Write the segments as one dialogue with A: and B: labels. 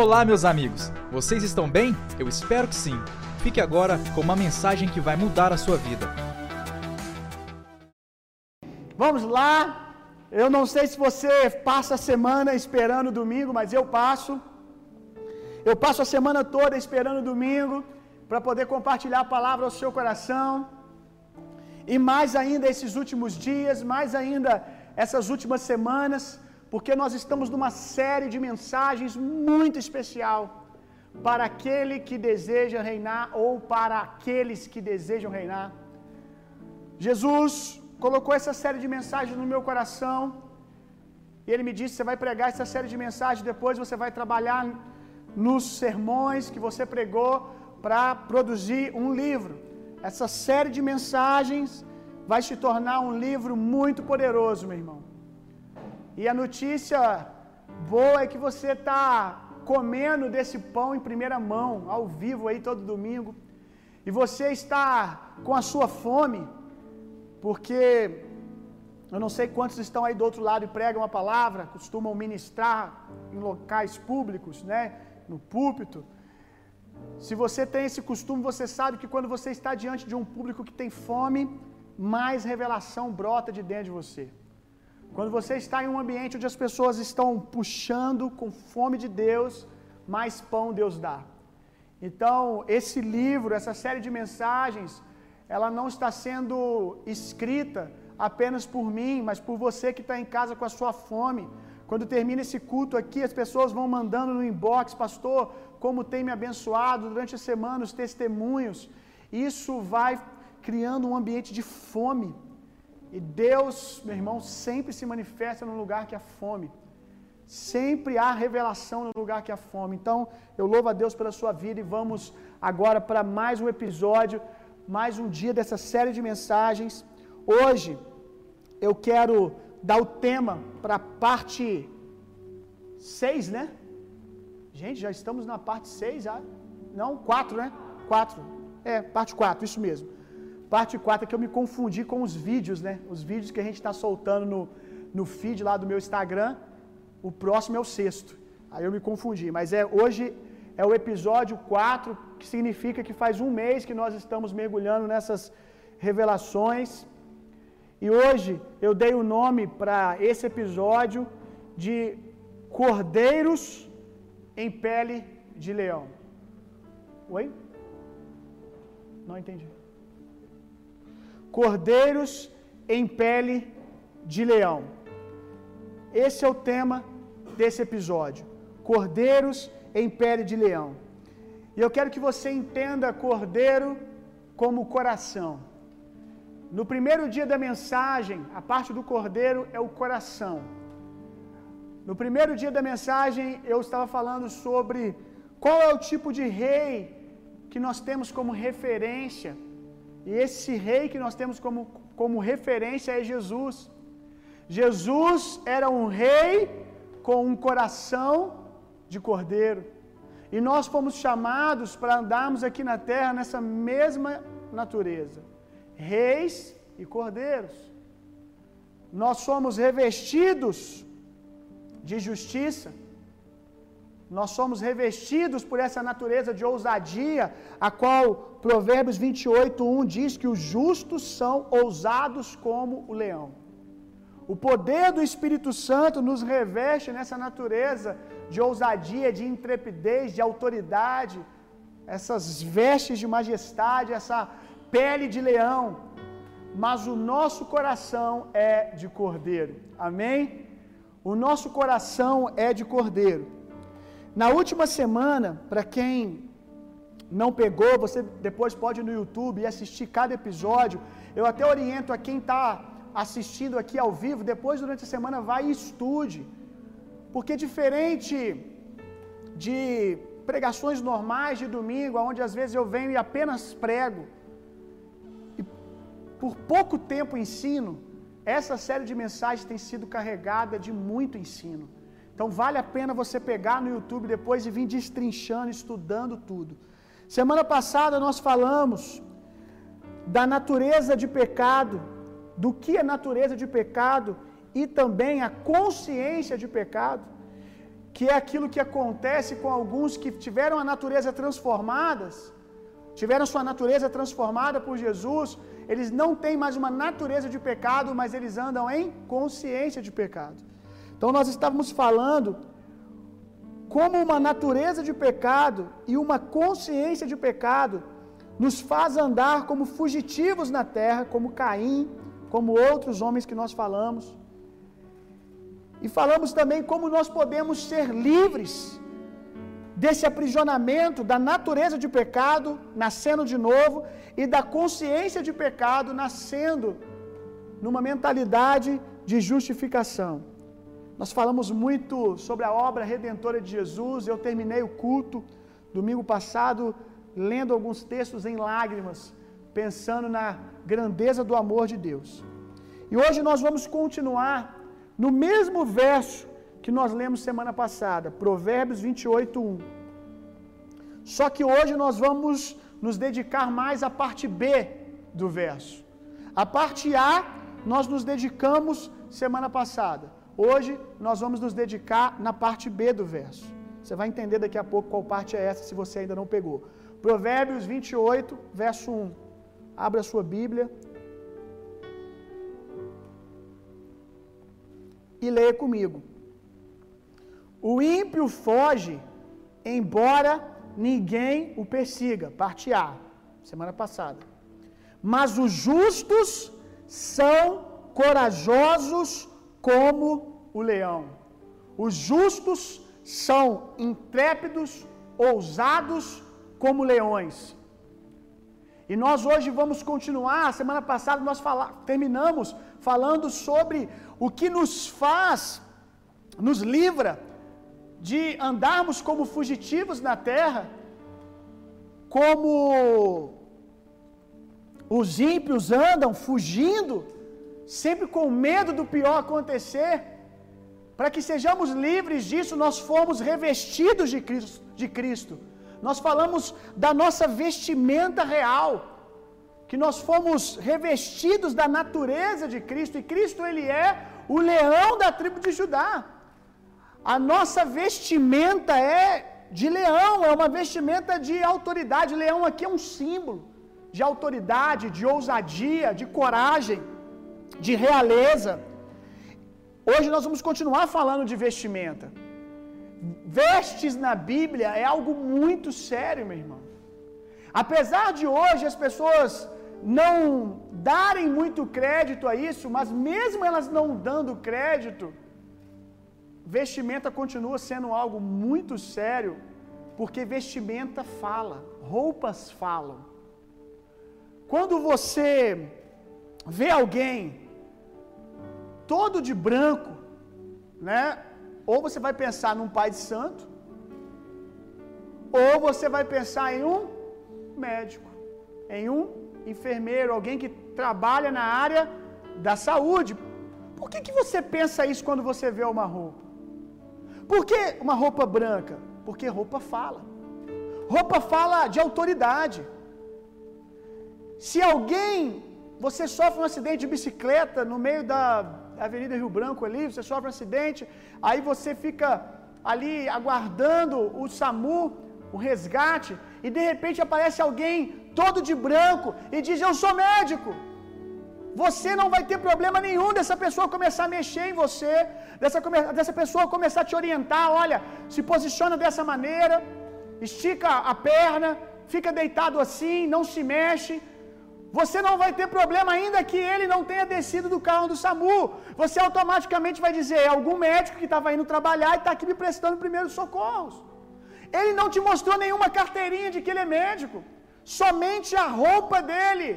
A: Olá, meus amigos! Vocês estão bem? Eu espero que sim. Fique agora com uma mensagem que vai mudar a sua vida.
B: Vamos lá. Eu não sei se você passa a semana esperando domingo, mas eu passo. Eu passo a semana toda esperando domingo para poder compartilhar a palavra ao seu coração. E mais ainda esses últimos dias, mais ainda essas últimas semanas, porque nós estamos numa série de mensagens muito especial para aquele que deseja reinar ou para aqueles que desejam reinar. Jesus colocou essa série de mensagens no meu coração. E ele me disse: "Você vai pregar essa série de mensagens, depois você vai trabalhar nos sermões que você pregou para produzir um livro. Essa série de mensagens vai se tornar um livro muito poderoso, meu irmão. E a notícia boa é que você está comendo desse pão em primeira mão, ao vivo aí todo domingo. E você está com a sua fome, porque eu não sei quantos estão aí do outro lado e pregam a palavra, costumam ministrar em locais públicos, né, no púlpito. Se você tem esse costume, você sabe que quando você está diante de um público que tem fome, mais revelação brota de dentro de você. Quando você está em um ambiente onde as pessoas estão puxando com fome de Deus, mais pão Deus dá. Então, esse livro, essa série de mensagens, ela não está sendo escrita apenas por mim, mas por você que está em casa com a sua fome. Quando termina esse culto aqui, as pessoas vão mandando no inbox, pastor, como tem me abençoado durante a semana, os testemunhos. Isso vai criando um ambiente de fome. E Deus, meu irmão, sempre se manifesta no lugar que há fome. Sempre há revelação no lugar que há fome. Então, eu louvo a Deus pela sua vida e vamos agora para mais um episódio, mais um dia dessa série de mensagens. Hoje eu quero dar o tema para a parte 6, né? Gente, já estamos na parte 6 já. Não, 4, né? 4. É, parte 4, isso mesmo. Parte 4 é que eu me confundi com os vídeos, né? Os vídeos que a gente está soltando no, no feed lá do meu Instagram. O próximo é o sexto. Aí eu me confundi. Mas é hoje é o episódio 4, que significa que faz um mês que nós estamos mergulhando nessas revelações. E hoje eu dei o nome para esse episódio de Cordeiros em Pele de Leão. Oi? Não entendi. Cordeiros em pele de leão. Esse é o tema desse episódio. Cordeiros em pele de leão. E eu quero que você entenda cordeiro como coração. No primeiro dia da mensagem, a parte do cordeiro é o coração. No primeiro dia da mensagem, eu estava falando sobre qual é o tipo de rei que nós temos como referência e esse rei que nós temos como, como referência é Jesus. Jesus era um rei com um coração de cordeiro. E nós fomos chamados para andarmos aqui na terra nessa mesma natureza: reis e cordeiros. Nós somos revestidos de justiça. Nós somos revestidos por essa natureza de ousadia, a qual Provérbios 28:1 diz que os justos são ousados como o leão. O poder do Espírito Santo nos reveste nessa natureza de ousadia, de intrepidez, de autoridade, essas vestes de majestade, essa pele de leão. Mas o nosso coração é de cordeiro. Amém? O nosso coração é de cordeiro. Na última semana, para quem não pegou, você depois pode ir no YouTube e assistir cada episódio. Eu até oriento a quem está assistindo aqui ao vivo, depois durante a semana vai e estude. Porque diferente de pregações normais de domingo, onde às vezes eu venho e apenas prego, e por pouco tempo ensino, essa série de mensagens tem sido carregada de muito ensino. Então vale a pena você pegar no YouTube depois e vir destrinchando, estudando tudo. Semana passada nós falamos da natureza de pecado, do que é natureza de pecado e também a consciência de pecado, que é aquilo que acontece com alguns que tiveram a natureza transformadas, tiveram sua natureza transformada por Jesus, eles não têm mais uma natureza de pecado, mas eles andam em consciência de pecado. Então nós estávamos falando como uma natureza de pecado e uma consciência de pecado nos faz andar como fugitivos na terra, como Caim, como outros homens que nós falamos. E falamos também como nós podemos ser livres desse aprisionamento da natureza de pecado, nascendo de novo, e da consciência de pecado, nascendo numa mentalidade de justificação. Nós falamos muito sobre a obra redentora de Jesus. Eu terminei o culto domingo passado lendo alguns textos em lágrimas, pensando na grandeza do amor de Deus. E hoje nós vamos continuar no mesmo verso que nós lemos semana passada, Provérbios 28, 1. Só que hoje nós vamos nos dedicar mais à parte B do verso. A parte A nós nos dedicamos semana passada. Hoje nós vamos nos dedicar na parte B do verso. Você vai entender daqui a pouco qual parte é essa se você ainda não pegou. Provérbios 28, verso 1. Abra a sua Bíblia. E leia comigo. O ímpio foge, embora ninguém o persiga. Parte A, semana passada. Mas os justos são corajosos como o leão. Os justos são intrépidos, ousados como leões. E nós hoje vamos continuar. Semana passada nós fala, terminamos falando sobre o que nos faz, nos livra de andarmos como fugitivos na terra, como os ímpios andam fugindo, sempre com medo do pior acontecer. Para que sejamos livres disso, nós fomos revestidos de Cristo, de Cristo. Nós falamos da nossa vestimenta real, que nós fomos revestidos da natureza de Cristo, e Cristo ele é o leão da tribo de Judá. A nossa vestimenta é de leão, é uma vestimenta de autoridade. Leão aqui é um símbolo de autoridade, de ousadia, de coragem, de realeza. Hoje nós vamos continuar falando de vestimenta. Vestes na Bíblia é algo muito sério, meu irmão. Apesar de hoje as pessoas não darem muito crédito a isso, mas mesmo elas não dando crédito, vestimenta continua sendo algo muito sério, porque vestimenta fala, roupas falam. Quando você vê alguém todo de branco, né? Ou você vai pensar num pai de santo, ou você vai pensar em um médico, em um enfermeiro, alguém que trabalha na área da saúde. Por que, que você pensa isso quando você vê uma roupa? Por que uma roupa branca? Porque roupa fala. Roupa fala de autoridade. Se alguém, você sofre um acidente de bicicleta no meio da Avenida Rio Branco ali, você sofre um acidente, aí você fica ali aguardando o SAMU, o resgate, e de repente aparece alguém todo de branco e diz: Eu sou médico. Você não vai ter problema nenhum dessa pessoa começar a mexer em você, dessa, dessa pessoa começar a te orientar. Olha, se posiciona dessa maneira, estica a perna, fica deitado assim, não se mexe. Você não vai ter problema ainda que ele não tenha descido do carro do SAMU. Você automaticamente vai dizer: é algum médico que estava indo trabalhar e está aqui me prestando primeiros socorros. Ele não te mostrou nenhuma carteirinha de que ele é médico, somente a roupa dele.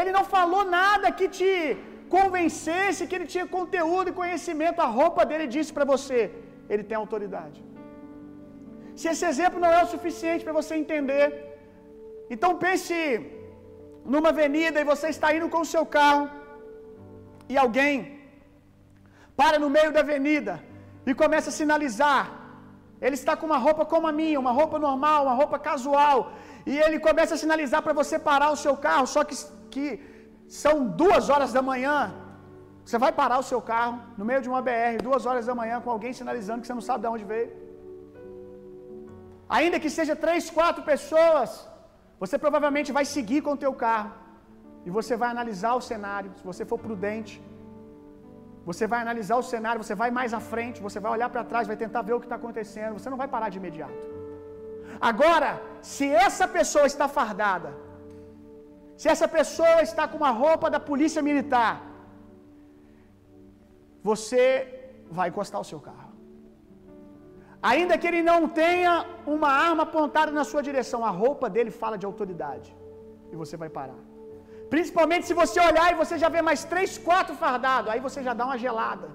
B: Ele não falou nada que te convencesse que ele tinha conteúdo e conhecimento. A roupa dele disse para você: ele tem autoridade. Se esse exemplo não é o suficiente para você entender, então pense numa avenida e você está indo com o seu carro e alguém para no meio da avenida e começa a sinalizar. Ele está com uma roupa como a minha, uma roupa normal, uma roupa casual, e ele começa a sinalizar para você parar o seu carro, só que, que são duas horas da manhã Você vai parar o seu carro no meio de uma BR, duas horas da manhã, com alguém sinalizando que você não sabe de onde veio. Ainda que seja três, quatro pessoas, você provavelmente vai seguir com o teu carro. E você vai analisar o cenário, se você for prudente. Você vai analisar o cenário, você vai mais à frente, você vai olhar para trás, vai tentar ver o que está acontecendo. Você não vai parar de imediato. Agora, se essa pessoa está fardada, se essa pessoa está com uma roupa da polícia militar, você vai encostar o seu carro. Ainda que ele não tenha uma arma apontada na sua direção, a roupa dele fala de autoridade. E você vai parar. Principalmente se você olhar e você já vê mais três, quatro fardados, aí você já dá uma gelada.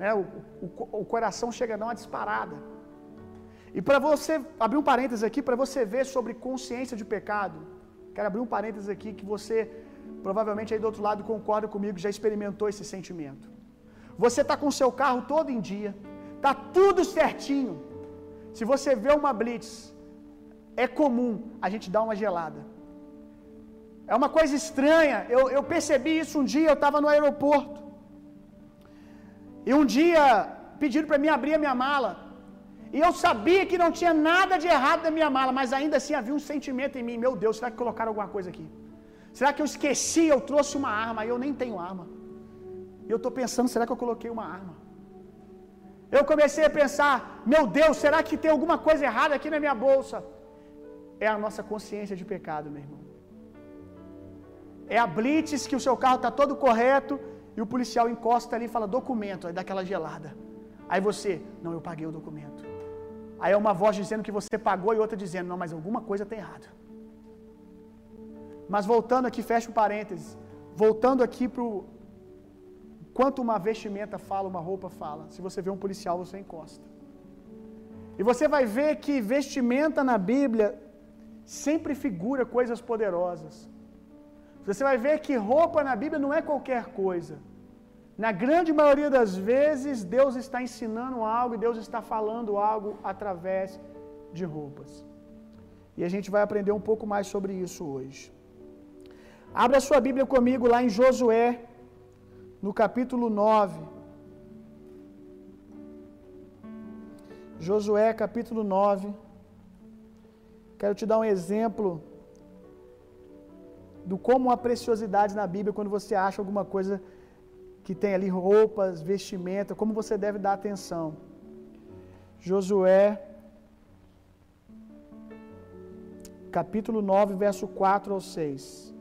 B: Né? O, o, o coração chega a dar uma disparada. E para você abrir um parênteses aqui, para você ver sobre consciência de pecado, quero abrir um parênteses aqui que você provavelmente aí do outro lado concorda comigo, já experimentou esse sentimento. Você está com seu carro todo em dia, tá tudo certinho. Se você vê uma blitz, é comum a gente dar uma gelada. É uma coisa estranha. Eu, eu percebi isso um dia, eu estava no aeroporto. E um dia pediram para mim abrir a minha mala. E eu sabia que não tinha nada de errado na minha mala, mas ainda assim havia um sentimento em mim. Meu Deus, será que colocaram alguma coisa aqui? Será que eu esqueci? Eu trouxe uma arma. Eu nem tenho arma. E eu estou pensando, será que eu coloquei uma arma? Eu comecei a pensar, meu Deus, será que tem alguma coisa errada aqui na minha bolsa? É a nossa consciência de pecado, meu irmão. É a blitz que o seu carro está todo correto e o policial encosta ali e fala documento, aí dá aquela gelada. Aí você, não, eu paguei o documento. Aí é uma voz dizendo que você pagou e outra dizendo, não, mas alguma coisa está errada. Mas voltando aqui, fecha o parênteses. Voltando aqui para o. Quanto uma vestimenta fala, uma roupa fala. Se você vê um policial, você encosta. E você vai ver que vestimenta na Bíblia sempre figura coisas poderosas. Você vai ver que roupa na Bíblia não é qualquer coisa. Na grande maioria das vezes, Deus está ensinando algo e Deus está falando algo através de roupas. E a gente vai aprender um pouco mais sobre isso hoje. Abra sua Bíblia comigo lá em Josué, no capítulo 9. Josué, capítulo 9. Quero te dar um exemplo do como há preciosidade na Bíblia quando você acha alguma coisa que tem ali roupas, vestimenta, como você deve dar atenção. Josué, capítulo 9, verso 4 ao 6.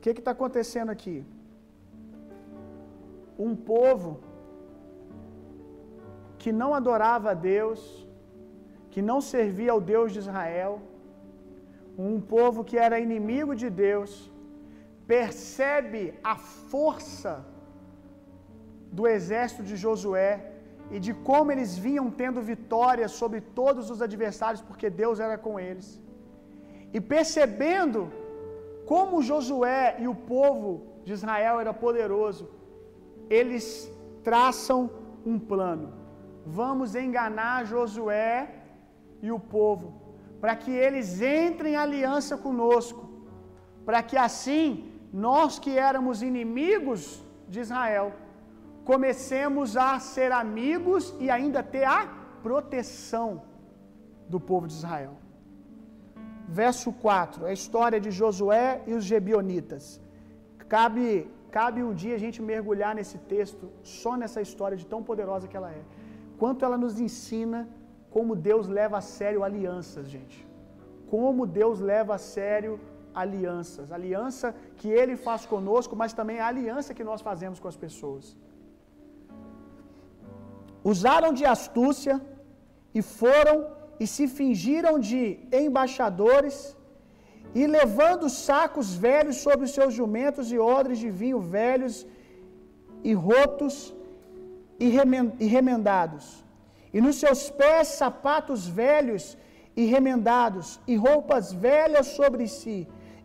B: O que está acontecendo aqui? Um povo que não adorava a Deus, que não servia ao Deus de Israel, um povo que era inimigo de Deus, percebe a força do exército de Josué e de como eles vinham tendo vitória sobre todos os adversários, porque Deus era com eles. E percebendo como Josué e o povo de Israel era poderoso, eles traçam um plano. Vamos enganar Josué e o povo, para que eles entrem em aliança conosco, para que assim nós que éramos inimigos de Israel, comecemos a ser amigos e ainda ter a proteção do povo de Israel. Verso 4, a história de Josué e os Gebionitas. Cabe, cabe um dia a gente mergulhar nesse texto, só nessa história de tão poderosa que ela é. Quanto ela nos ensina como Deus leva a sério alianças, gente. Como Deus leva a sério alianças. Aliança que Ele faz conosco, mas também a aliança que nós fazemos com as pessoas. Usaram de astúcia e foram e se fingiram de embaixadores, e levando sacos velhos sobre os seus jumentos e odres de vinho velhos e rotos e remendados, e nos seus pés sapatos velhos e remendados, e roupas velhas sobre si,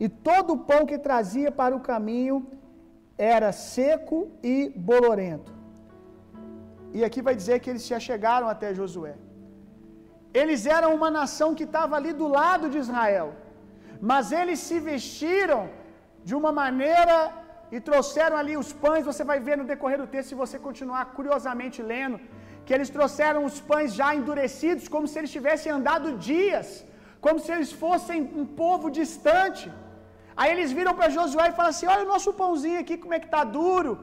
B: e todo o pão que trazia para o caminho era seco e bolorento. E aqui vai dizer que eles já chegaram até Josué. Eles eram uma nação que estava ali do lado de Israel, mas eles se vestiram de uma maneira e trouxeram ali os pães. Você vai ver no decorrer do texto, se você continuar curiosamente lendo, que eles trouxeram os pães já endurecidos, como se eles tivessem andado dias, como se eles fossem um povo distante. Aí eles viram para Josué e falam assim: Olha o nosso pãozinho aqui, como é que está duro.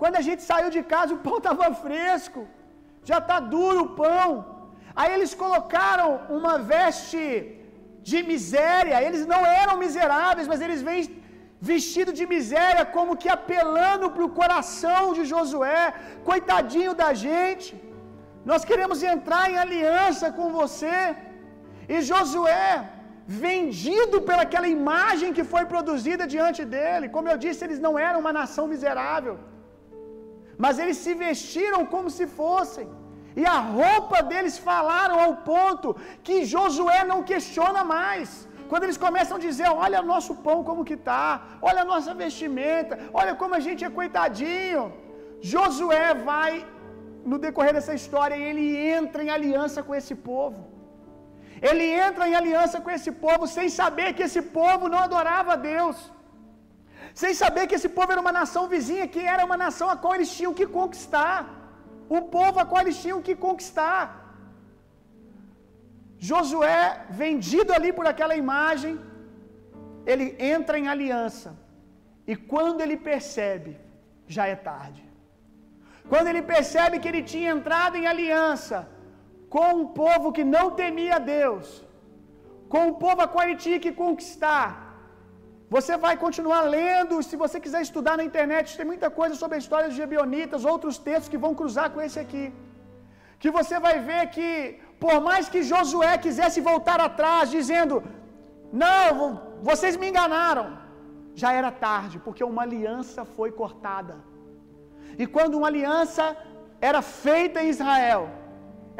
B: Quando a gente saiu de casa, o pão estava fresco, já está duro o pão. Aí eles colocaram uma veste de miséria, eles não eram miseráveis, mas eles vêm vestido de miséria, como que apelando para o coração de Josué, coitadinho da gente, nós queremos entrar em aliança com você. E Josué, vendido pelaquela imagem que foi produzida diante dele, como eu disse, eles não eram uma nação miserável, mas eles se vestiram como se fossem. E a roupa deles falaram ao ponto que Josué não questiona mais. Quando eles começam a dizer: Olha nosso pão como que tá, olha a nossa vestimenta, olha como a gente é coitadinho. Josué vai no decorrer dessa história e ele entra em aliança com esse povo. Ele entra em aliança com esse povo sem saber que esse povo não adorava a Deus. Sem saber que esse povo era uma nação vizinha, que era uma nação a qual eles tinham que conquistar. Um povo a qual eles tinham que conquistar. Josué, vendido ali por aquela imagem, ele entra em aliança. E quando ele percebe, já é tarde. Quando ele percebe que ele tinha entrado em aliança com um povo que não temia Deus, com um povo a qual ele tinha que conquistar, você vai continuar lendo, se você quiser estudar na internet, tem muita coisa sobre a história dos Gebionitas, outros textos que vão cruzar com esse aqui. Que você vai ver que por mais que Josué quisesse voltar atrás, dizendo: Não, vocês me enganaram, já era tarde, porque uma aliança foi cortada. E quando uma aliança era feita em Israel,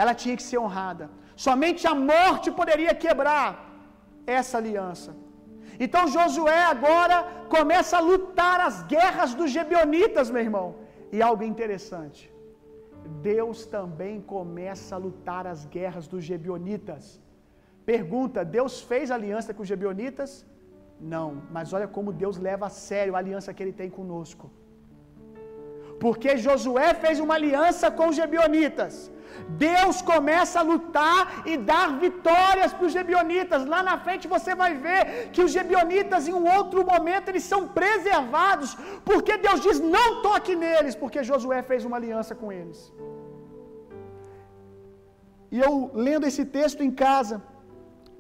B: ela tinha que ser honrada. Somente a morte poderia quebrar essa aliança. Então Josué agora começa a lutar as guerras dos Gebionitas, meu irmão. E algo interessante. Deus também começa a lutar as guerras dos Gebionitas. Pergunta: Deus fez aliança com os Gebionitas? Não, mas olha como Deus leva a sério a aliança que ele tem conosco. Porque Josué fez uma aliança com os Gebionitas. Deus começa a lutar e dar vitórias para os Gebionitas. Lá na frente você vai ver que os Gebionitas, em um outro momento, eles são preservados. Porque Deus diz: não toque neles, porque Josué fez uma aliança com eles. E eu lendo esse texto em casa,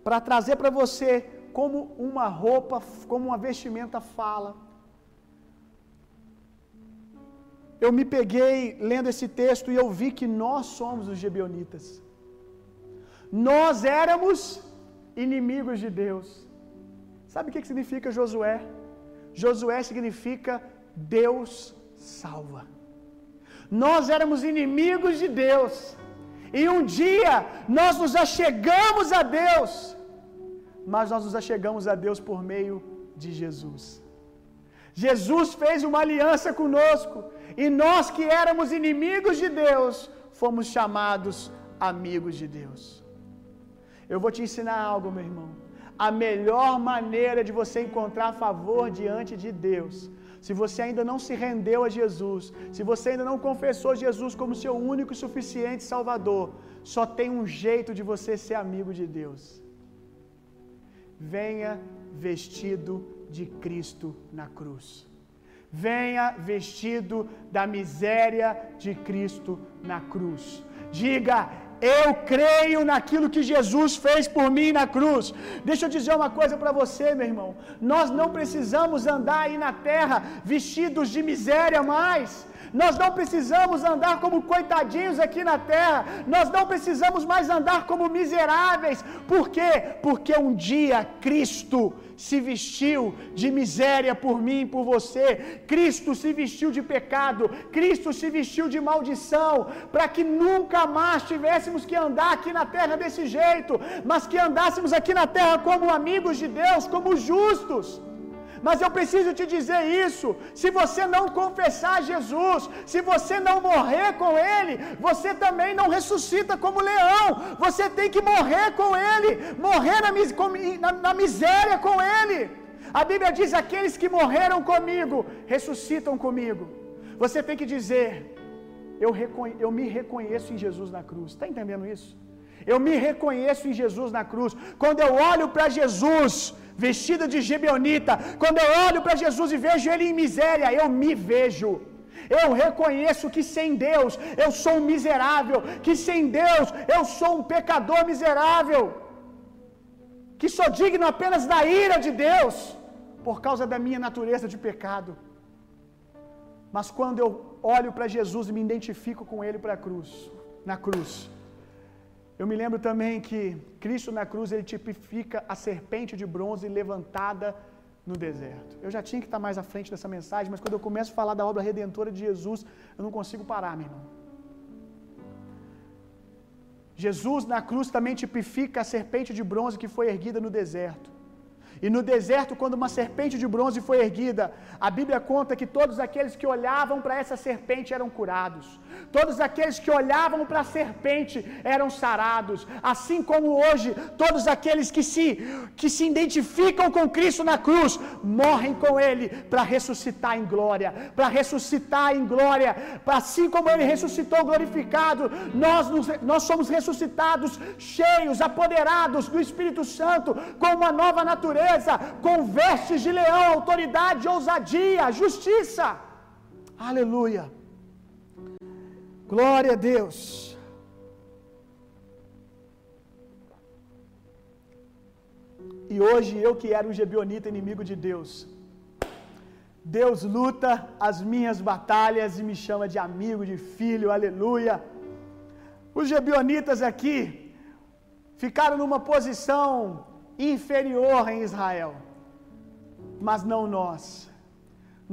B: para trazer para você como uma roupa, como uma vestimenta fala. Eu me peguei lendo esse texto e eu vi que nós somos os Gebionitas. Nós éramos inimigos de Deus. Sabe o que significa Josué? Josué significa Deus salva. Nós éramos inimigos de Deus. E um dia nós nos achegamos a Deus, mas nós nos achegamos a Deus por meio de Jesus. Jesus fez uma aliança conosco, e nós que éramos inimigos de Deus, fomos chamados amigos de Deus. Eu vou te ensinar algo, meu irmão. A melhor maneira de você encontrar favor diante de Deus, se você ainda não se rendeu a Jesus, se você ainda não confessou Jesus como seu único e suficiente Salvador, só tem um jeito de você ser amigo de Deus. Venha vestido de Cristo na cruz. Venha vestido da miséria de Cristo na cruz. Diga: Eu creio naquilo que Jesus fez por mim na cruz. Deixa eu dizer uma coisa para você, meu irmão. Nós não precisamos andar aí na terra vestidos de miséria mais. Nós não precisamos andar como coitadinhos aqui na terra. Nós não precisamos mais andar como miseráveis. Por quê? Porque um dia Cristo se vestiu de miséria por mim e por você. Cristo se vestiu de pecado. Cristo se vestiu de maldição. Para que nunca mais tivéssemos que andar aqui na terra desse jeito. Mas que andássemos aqui na terra como amigos de Deus, como justos. Mas eu preciso te dizer isso: se você não confessar Jesus, se você não morrer com Ele, você também não ressuscita como leão. Você tem que morrer com Ele, morrer na, na, na miséria com Ele. A Bíblia diz: aqueles que morreram comigo ressuscitam comigo. Você tem que dizer: eu, eu me reconheço em Jesus na cruz. Está entendendo isso? Eu me reconheço em Jesus na cruz. Quando eu olho para Jesus vestido de gibeonita, quando eu olho para Jesus e vejo ele em miséria, eu me vejo. Eu reconheço que sem Deus eu sou um miserável, que sem Deus eu sou um pecador miserável, que sou digno apenas da ira de Deus por causa da minha natureza de pecado. Mas quando eu olho para Jesus e me identifico com ele para cruz, na cruz, eu me lembro também que Cristo na cruz ele tipifica a serpente de bronze levantada no deserto. Eu já tinha que estar mais à frente dessa mensagem, mas quando eu começo a falar da obra redentora de Jesus, eu não consigo parar, meu irmão. Jesus na cruz também tipifica a serpente de bronze que foi erguida no deserto. E no deserto, quando uma serpente de bronze foi erguida, a Bíblia conta que todos aqueles que olhavam para essa serpente eram curados. Todos aqueles que olhavam para a serpente eram sarados. Assim como hoje, todos aqueles que se, que se identificam com Cristo na cruz morrem com Ele para ressuscitar em glória. Para ressuscitar em glória. Assim como Ele ressuscitou glorificado, nós, nós somos ressuscitados cheios, apoderados do Espírito Santo, com uma nova natureza com vestes de leão, autoridade, ousadia, justiça. Aleluia. Glória a Deus. E hoje eu que era um gebionita inimigo de Deus, Deus luta as minhas batalhas e me chama de amigo, de filho, aleluia. Os gebionitas aqui ficaram numa posição inferior em Israel, mas não nós.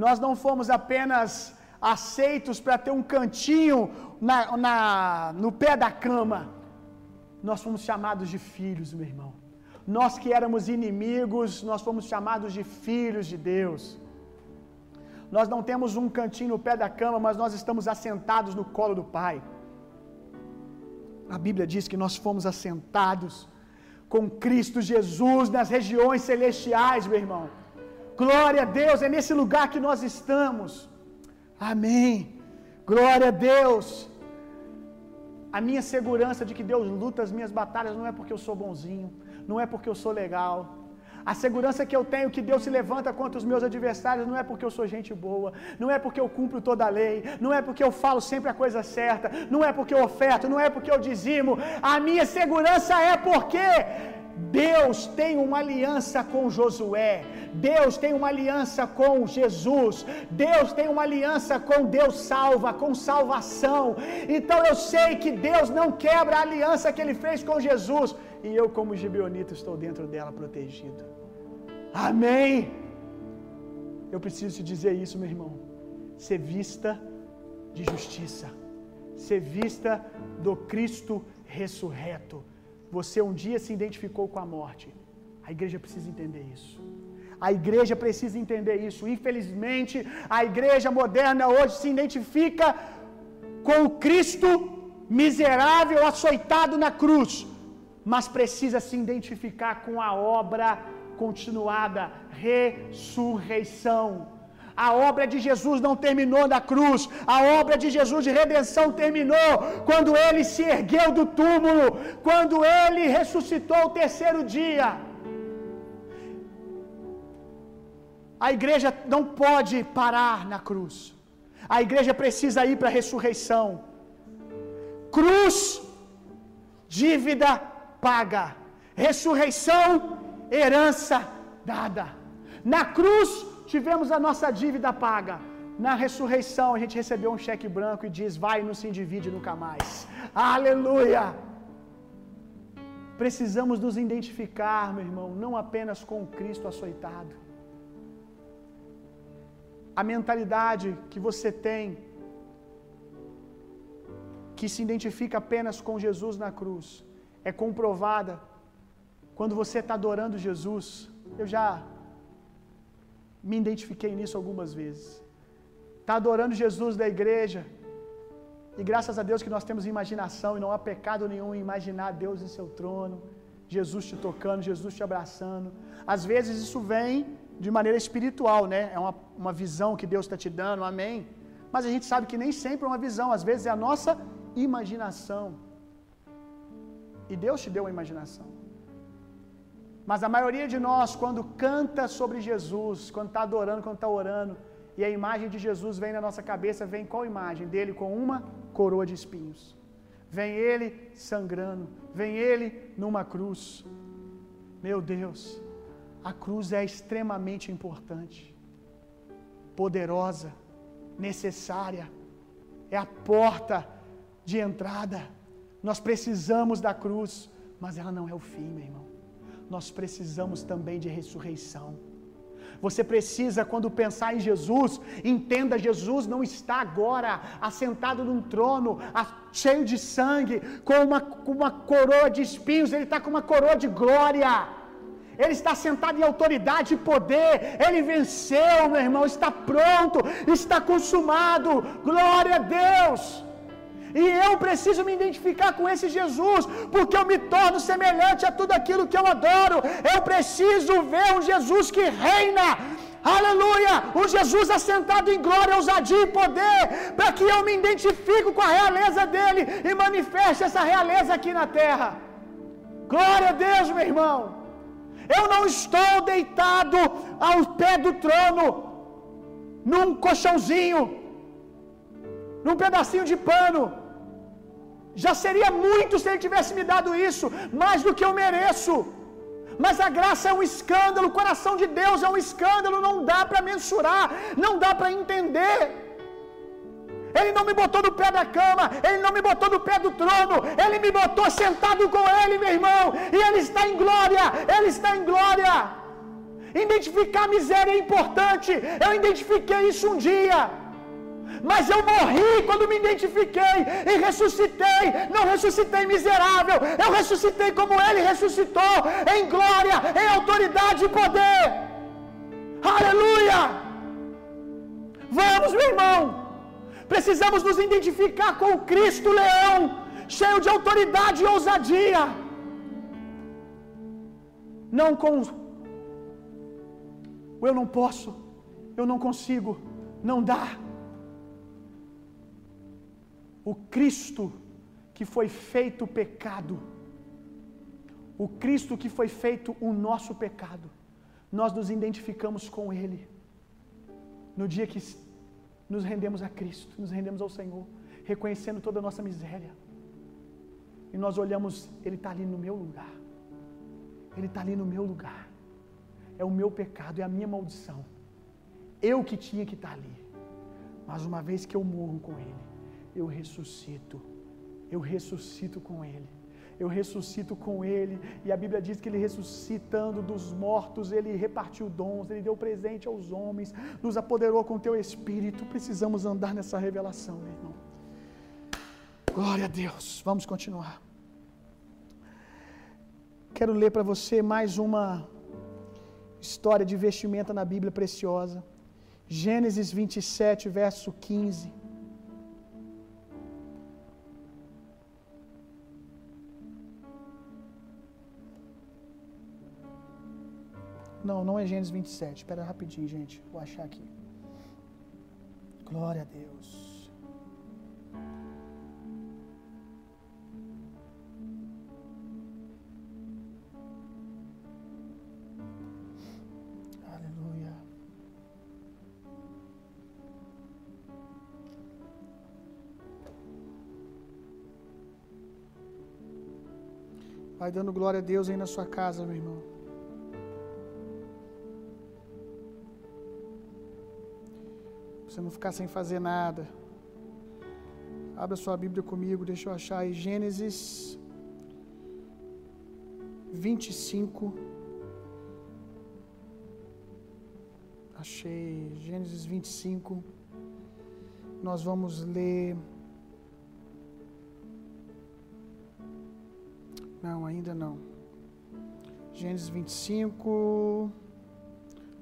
B: Nós não fomos apenas aceitos para ter um cantinho na, na, no pé da cama, nós fomos chamados de filhos, meu irmão. Nós que éramos inimigos, nós fomos chamados de filhos de Deus. Nós não temos um cantinho no pé da cama, mas nós estamos assentados no colo do Pai. A Bíblia diz que nós fomos assentados com Cristo Jesus nas regiões celestiais, meu irmão. Glória a Deus, é nesse lugar que nós estamos. Amém. Glória a Deus. A minha segurança de que Deus luta as minhas batalhas não é porque eu sou bonzinho, não é porque eu sou legal, a segurança que eu tenho que Deus se levanta contra os meus adversários não é porque eu sou gente boa, não é porque eu cumpro toda a lei, não é porque eu falo sempre a coisa certa, não é porque eu oferto, não é porque eu dizimo. A minha segurança é porque Deus tem uma aliança com Josué, Deus tem uma aliança com Jesus, Deus tem uma aliança com Deus salva, com salvação. Então eu sei que Deus não quebra a aliança que ele fez com Jesus, e eu, como gibeonita, estou dentro dela protegido. Amém. Eu preciso te dizer isso, meu irmão. Ser vista de justiça, ser vista do Cristo ressurreto. Você um dia se identificou com a morte. A igreja precisa entender isso. A igreja precisa entender isso. Infelizmente, a igreja moderna hoje se identifica com o Cristo miserável açoitado na cruz, mas precisa se identificar com a obra continuada, ressurreição. A obra de Jesus não terminou na cruz, a obra de Jesus de redenção terminou quando ele se ergueu do túmulo, quando ele ressuscitou o terceiro dia. A igreja não pode parar na cruz, a igreja precisa ir para a ressurreição. Cruz, dívida paga, ressurreição, herança dada. Na cruz tivemos a nossa dívida paga. Na ressurreição a gente recebeu um cheque branco e diz: vai não se divide nunca mais. Aleluia! Precisamos nos identificar, meu irmão, não apenas com Cristo açoitado. A mentalidade que você tem, que se identifica apenas com Jesus na cruz, é comprovada quando você está adorando Jesus. Eu já me identifiquei nisso algumas vezes. Está adorando Jesus da igreja. E graças a Deus que nós temos imaginação e não há pecado nenhum em imaginar Deus em seu trono, Jesus te tocando, Jesus te abraçando. Às vezes isso vem de maneira espiritual, né? É uma, uma visão que Deus está te dando, amém. Mas a gente sabe que nem sempre é uma visão, às vezes é a nossa imaginação. E Deus te deu uma imaginação. Mas a maioria de nós, quando canta sobre Jesus, quando está adorando, quando está orando, e a imagem de Jesus vem na nossa cabeça, vem qual imagem? Dele com uma coroa de espinhos. Vem ele sangrando, vem ele numa cruz. Meu Deus, a cruz é extremamente importante, poderosa, necessária, é a porta de entrada. Nós precisamos da cruz, mas ela não é o fim, meu irmão. Nós precisamos também de ressurreição. Você precisa, quando pensar em Jesus, entenda: Jesus não está agora assentado num trono, cheio de sangue, com uma, com uma coroa de espinhos, ele está com uma coroa de glória. Ele está sentado em autoridade e poder. Ele venceu, meu irmão. Está pronto. Está consumado. Glória a Deus. E eu preciso me identificar com esse Jesus, porque eu me torno semelhante a tudo aquilo que eu adoro. Eu preciso ver um Jesus que reina. Aleluia! Um Jesus assentado em glória, ousadia e poder, para que eu me identifique com a realeza dele e manifeste essa realeza aqui na terra. Glória a Deus, meu irmão. Eu não estou deitado ao pé do trono, num colchãozinho, num pedacinho de pano. Já seria muito se ele tivesse me dado isso, mais do que eu mereço. Mas a graça é um escândalo, o coração de Deus é um escândalo, não dá para mensurar, não dá para entender. Ele não me botou no pé da cama, ele não me botou no pé do trono, ele me botou sentado com ele, meu irmão, e ele está em glória, ele está em glória. Identificar a miséria é importante, eu identifiquei isso um dia. Mas eu morri quando me identifiquei e ressuscitei. Não ressuscitei miserável, eu ressuscitei como Ele ressuscitou, em glória, em autoridade e poder. Aleluia! Vamos, meu irmão. Precisamos nos identificar com o Cristo Leão, cheio de autoridade e ousadia. Não com eu não posso, eu não consigo, não dá. O Cristo que foi feito pecado, o Cristo que foi feito o nosso pecado, nós nos identificamos com Ele no dia que nos rendemos a Cristo, nos rendemos ao Senhor, reconhecendo toda a nossa miséria. E nós olhamos, Ele está ali no meu lugar. Ele está ali no meu lugar. É o meu pecado, é a minha maldição. Eu que tinha que estar ali. Mas uma vez que eu morro com Ele, eu ressuscito. Eu ressuscito com Ele. Eu ressuscito com Ele. E a Bíblia diz que Ele ressuscitando dos mortos, Ele repartiu dons, Ele deu presente aos homens, nos apoderou com Teu Espírito. Precisamos andar nessa revelação, meu irmão. Glória a Deus. Vamos continuar. Quero ler para você mais uma história de vestimenta na Bíblia preciosa. Gênesis 27, verso 15. Não, não é Gênesis 27. Espera rapidinho, gente. Vou achar aqui. Glória a Deus. Aleluia. Vai dando glória a Deus aí na sua casa, meu irmão. Você não ficar sem fazer nada. Abra sua Bíblia comigo, deixa eu achar aí Gênesis 25. Achei Gênesis 25. Nós vamos ler. Não, ainda não. Gênesis 25,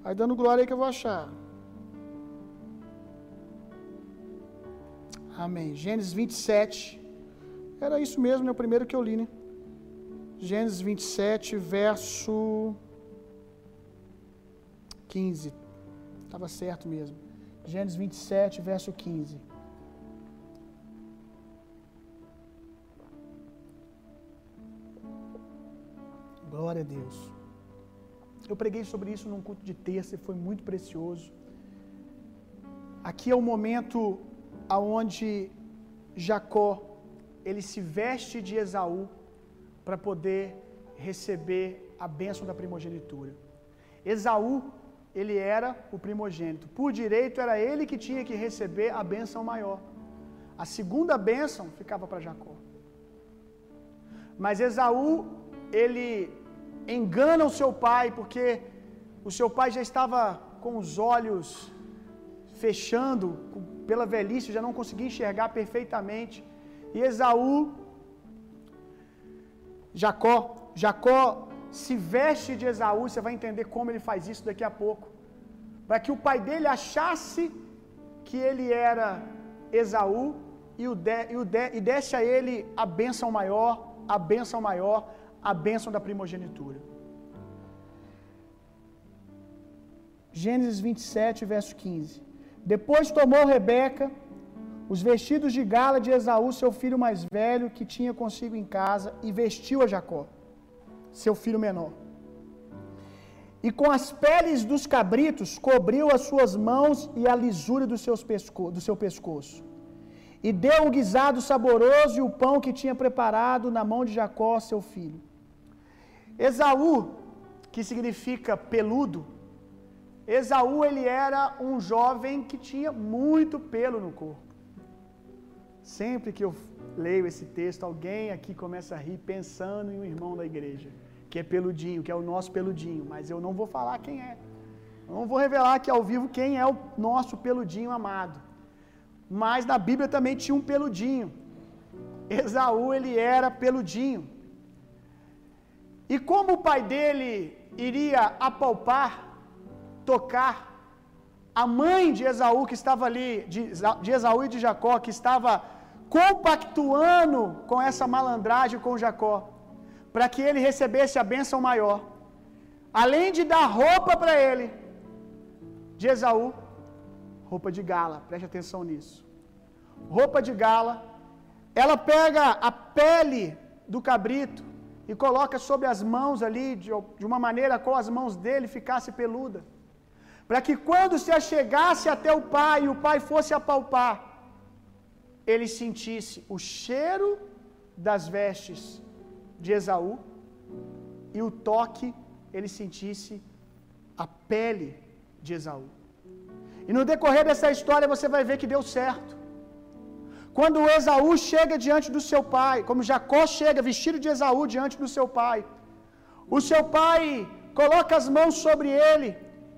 B: Vai dando glória aí que eu vou achar. Amém. Gênesis 27. Era isso mesmo, né? O primeiro que eu li, né? Gênesis 27, verso 15. Estava certo mesmo. Gênesis 27, verso 15. Glória a Deus. Eu preguei sobre isso num culto de terça e foi muito precioso. Aqui é o momento aonde Jacó ele se veste de Esaú para poder receber a bênção da primogenitura. Esaú, ele era o primogênito. Por direito era ele que tinha que receber a bênção maior. A segunda bênção ficava para Jacó. Mas Esaú, ele engana o seu pai, porque o seu pai já estava com os olhos fechando pela velhice, já não conseguia enxergar perfeitamente. E Esaú, Jacó, Jacó se veste de Esaú, você vai entender como ele faz isso daqui a pouco. Para que o pai dele achasse que ele era Esaú e, o de, e, o de, e desse a ele a bênção maior, a bênção maior, a bênção da primogenitura. Gênesis 27, verso 15. Depois tomou Rebeca os vestidos de gala de Esaú, seu filho mais velho, que tinha consigo em casa, e vestiu a Jacó, seu filho menor. E com as peles dos cabritos cobriu as suas mãos e a lisura do, pesco do seu pescoço. E deu o guisado saboroso e o pão que tinha preparado na mão de Jacó, seu filho. Esaú, que significa peludo, Esaú ele era um jovem que tinha muito pelo no corpo. Sempre que eu leio esse texto, alguém aqui começa a rir pensando em um irmão da igreja, que é peludinho, que é o nosso peludinho, mas eu não vou falar quem é. Eu não vou revelar aqui ao vivo quem é o nosso peludinho amado. Mas na Bíblia também tinha um peludinho. Esaú ele era peludinho. E como o pai dele iria apalpar, tocar a mãe de Esaú que estava ali, de, Esaú e de Jacó, que estava compactuando com essa malandragem com Jacó, para que ele recebesse a bênção maior. Além de dar roupa para ele, de Esaú, roupa de gala, preste atenção nisso. Roupa de gala, ela pega a pele do cabrito e coloca sobre as mãos ali, de, de uma maneira com as mãos dele ficasse peluda, para que quando se achegasse até o pai e o pai fosse apalpar, ele sentisse o cheiro das vestes de Esaú e o toque ele sentisse a pele de Esaú. E no decorrer dessa história você vai ver que deu certo. Quando Esaú chega diante do seu pai, como Jacó chega vestido de Esaú diante do seu pai, o seu pai coloca as mãos sobre ele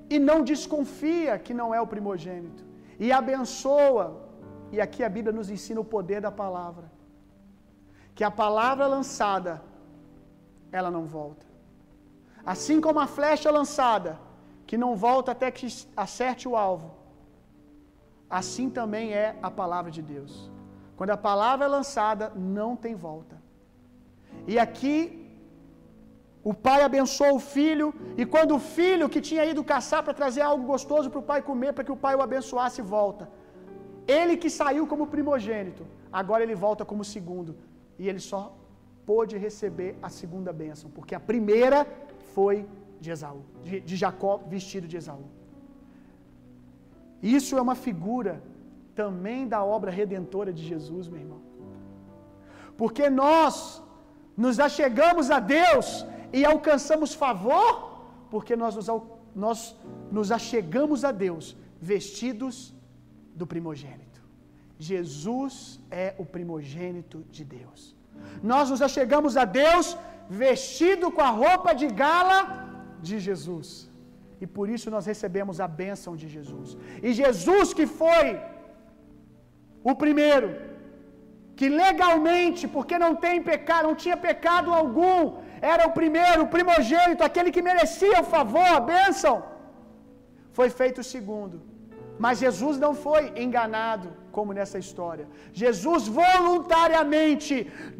B: e não desconfia que não é o primogênito, e abençoa e aqui a Bíblia nos ensina o poder da palavra. Que a palavra lançada, ela não volta. Assim como a flecha lançada, que não volta até que acerte o alvo, assim também é a palavra de Deus. Quando a palavra é lançada, não tem volta. E aqui, o pai abençoou o filho, e quando o filho que tinha ido caçar para trazer algo gostoso para o pai comer, para que o pai o abençoasse, volta. Ele que saiu como primogênito, agora ele volta como segundo. E ele só pôde receber a segunda bênção, porque a primeira foi de Esaú, de, de Jacó vestido de Esaú. Isso é uma figura também da obra redentora de Jesus, meu irmão. Porque nós nos achegamos a Deus e alcançamos favor, porque nós nos, nós nos achegamos a Deus vestidos do primogênito. Jesus é o primogênito de Deus. Nós nos achegamos a Deus vestido com a roupa de gala de Jesus. E por isso nós recebemos a bênção de Jesus. E Jesus que foi o primeiro, que legalmente, porque não tem pecado, não tinha pecado algum, era o primeiro, o primogênito, aquele que merecia o favor, a bênção. foi feito o segundo. Mas Jesus não foi enganado, como nessa história. Jesus voluntariamente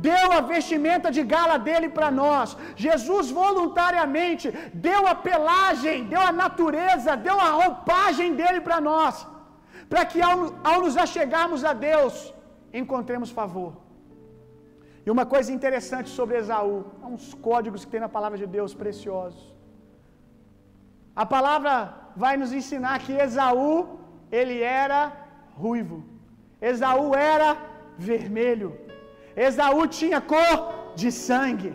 B: deu a vestimenta de gala dele para nós. Jesus voluntariamente deu a pelagem, deu a natureza, deu a roupagem dele para nós. Para que ao, ao nos achegarmos a Deus, encontremos favor. E uma coisa interessante sobre Esaú, há uns códigos que tem na palavra de Deus preciosos. A palavra vai nos ensinar que Esaú, ele era ruivo. Esaú era vermelho. Esaú tinha cor de sangue.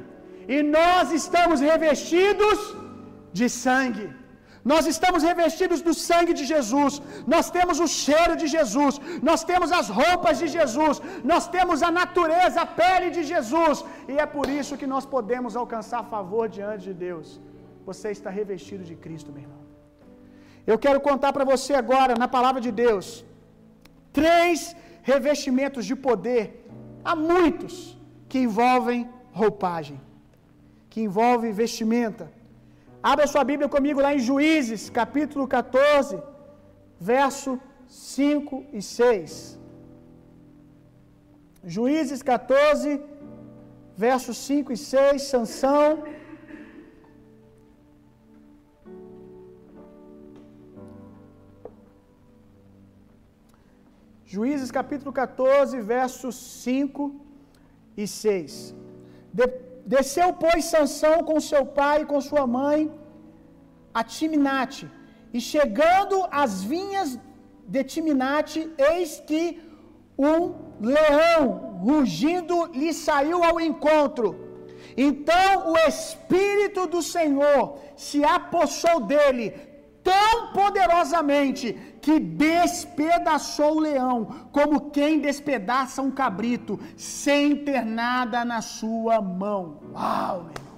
B: E nós estamos revestidos de sangue. Nós estamos revestidos do sangue de Jesus. Nós temos o cheiro de Jesus. Nós temos as roupas de Jesus. Nós temos a natureza, a pele de Jesus. E é por isso que nós podemos alcançar favor diante de Deus. Você está revestido de Cristo, meu irmão. Eu quero contar para você agora, na palavra de Deus, três revestimentos de poder. Há muitos que envolvem roupagem, que envolvem vestimenta. Abra sua Bíblia comigo lá em Juízes, capítulo 14, verso 5 e 6. Juízes 14, versos 5 e 6, Sansão. Juízes capítulo 14, versos 5 e 6. De, desceu, pois, Sansão com seu pai e com sua mãe a Timinate, e chegando às vinhas de Timinate, eis que um leão rugindo lhe saiu ao encontro. Então o Espírito do Senhor se apossou dele tão poderosamente que despedaçou o leão, como quem despedaça um cabrito, sem ter nada na sua mão. Uau, meu irmão.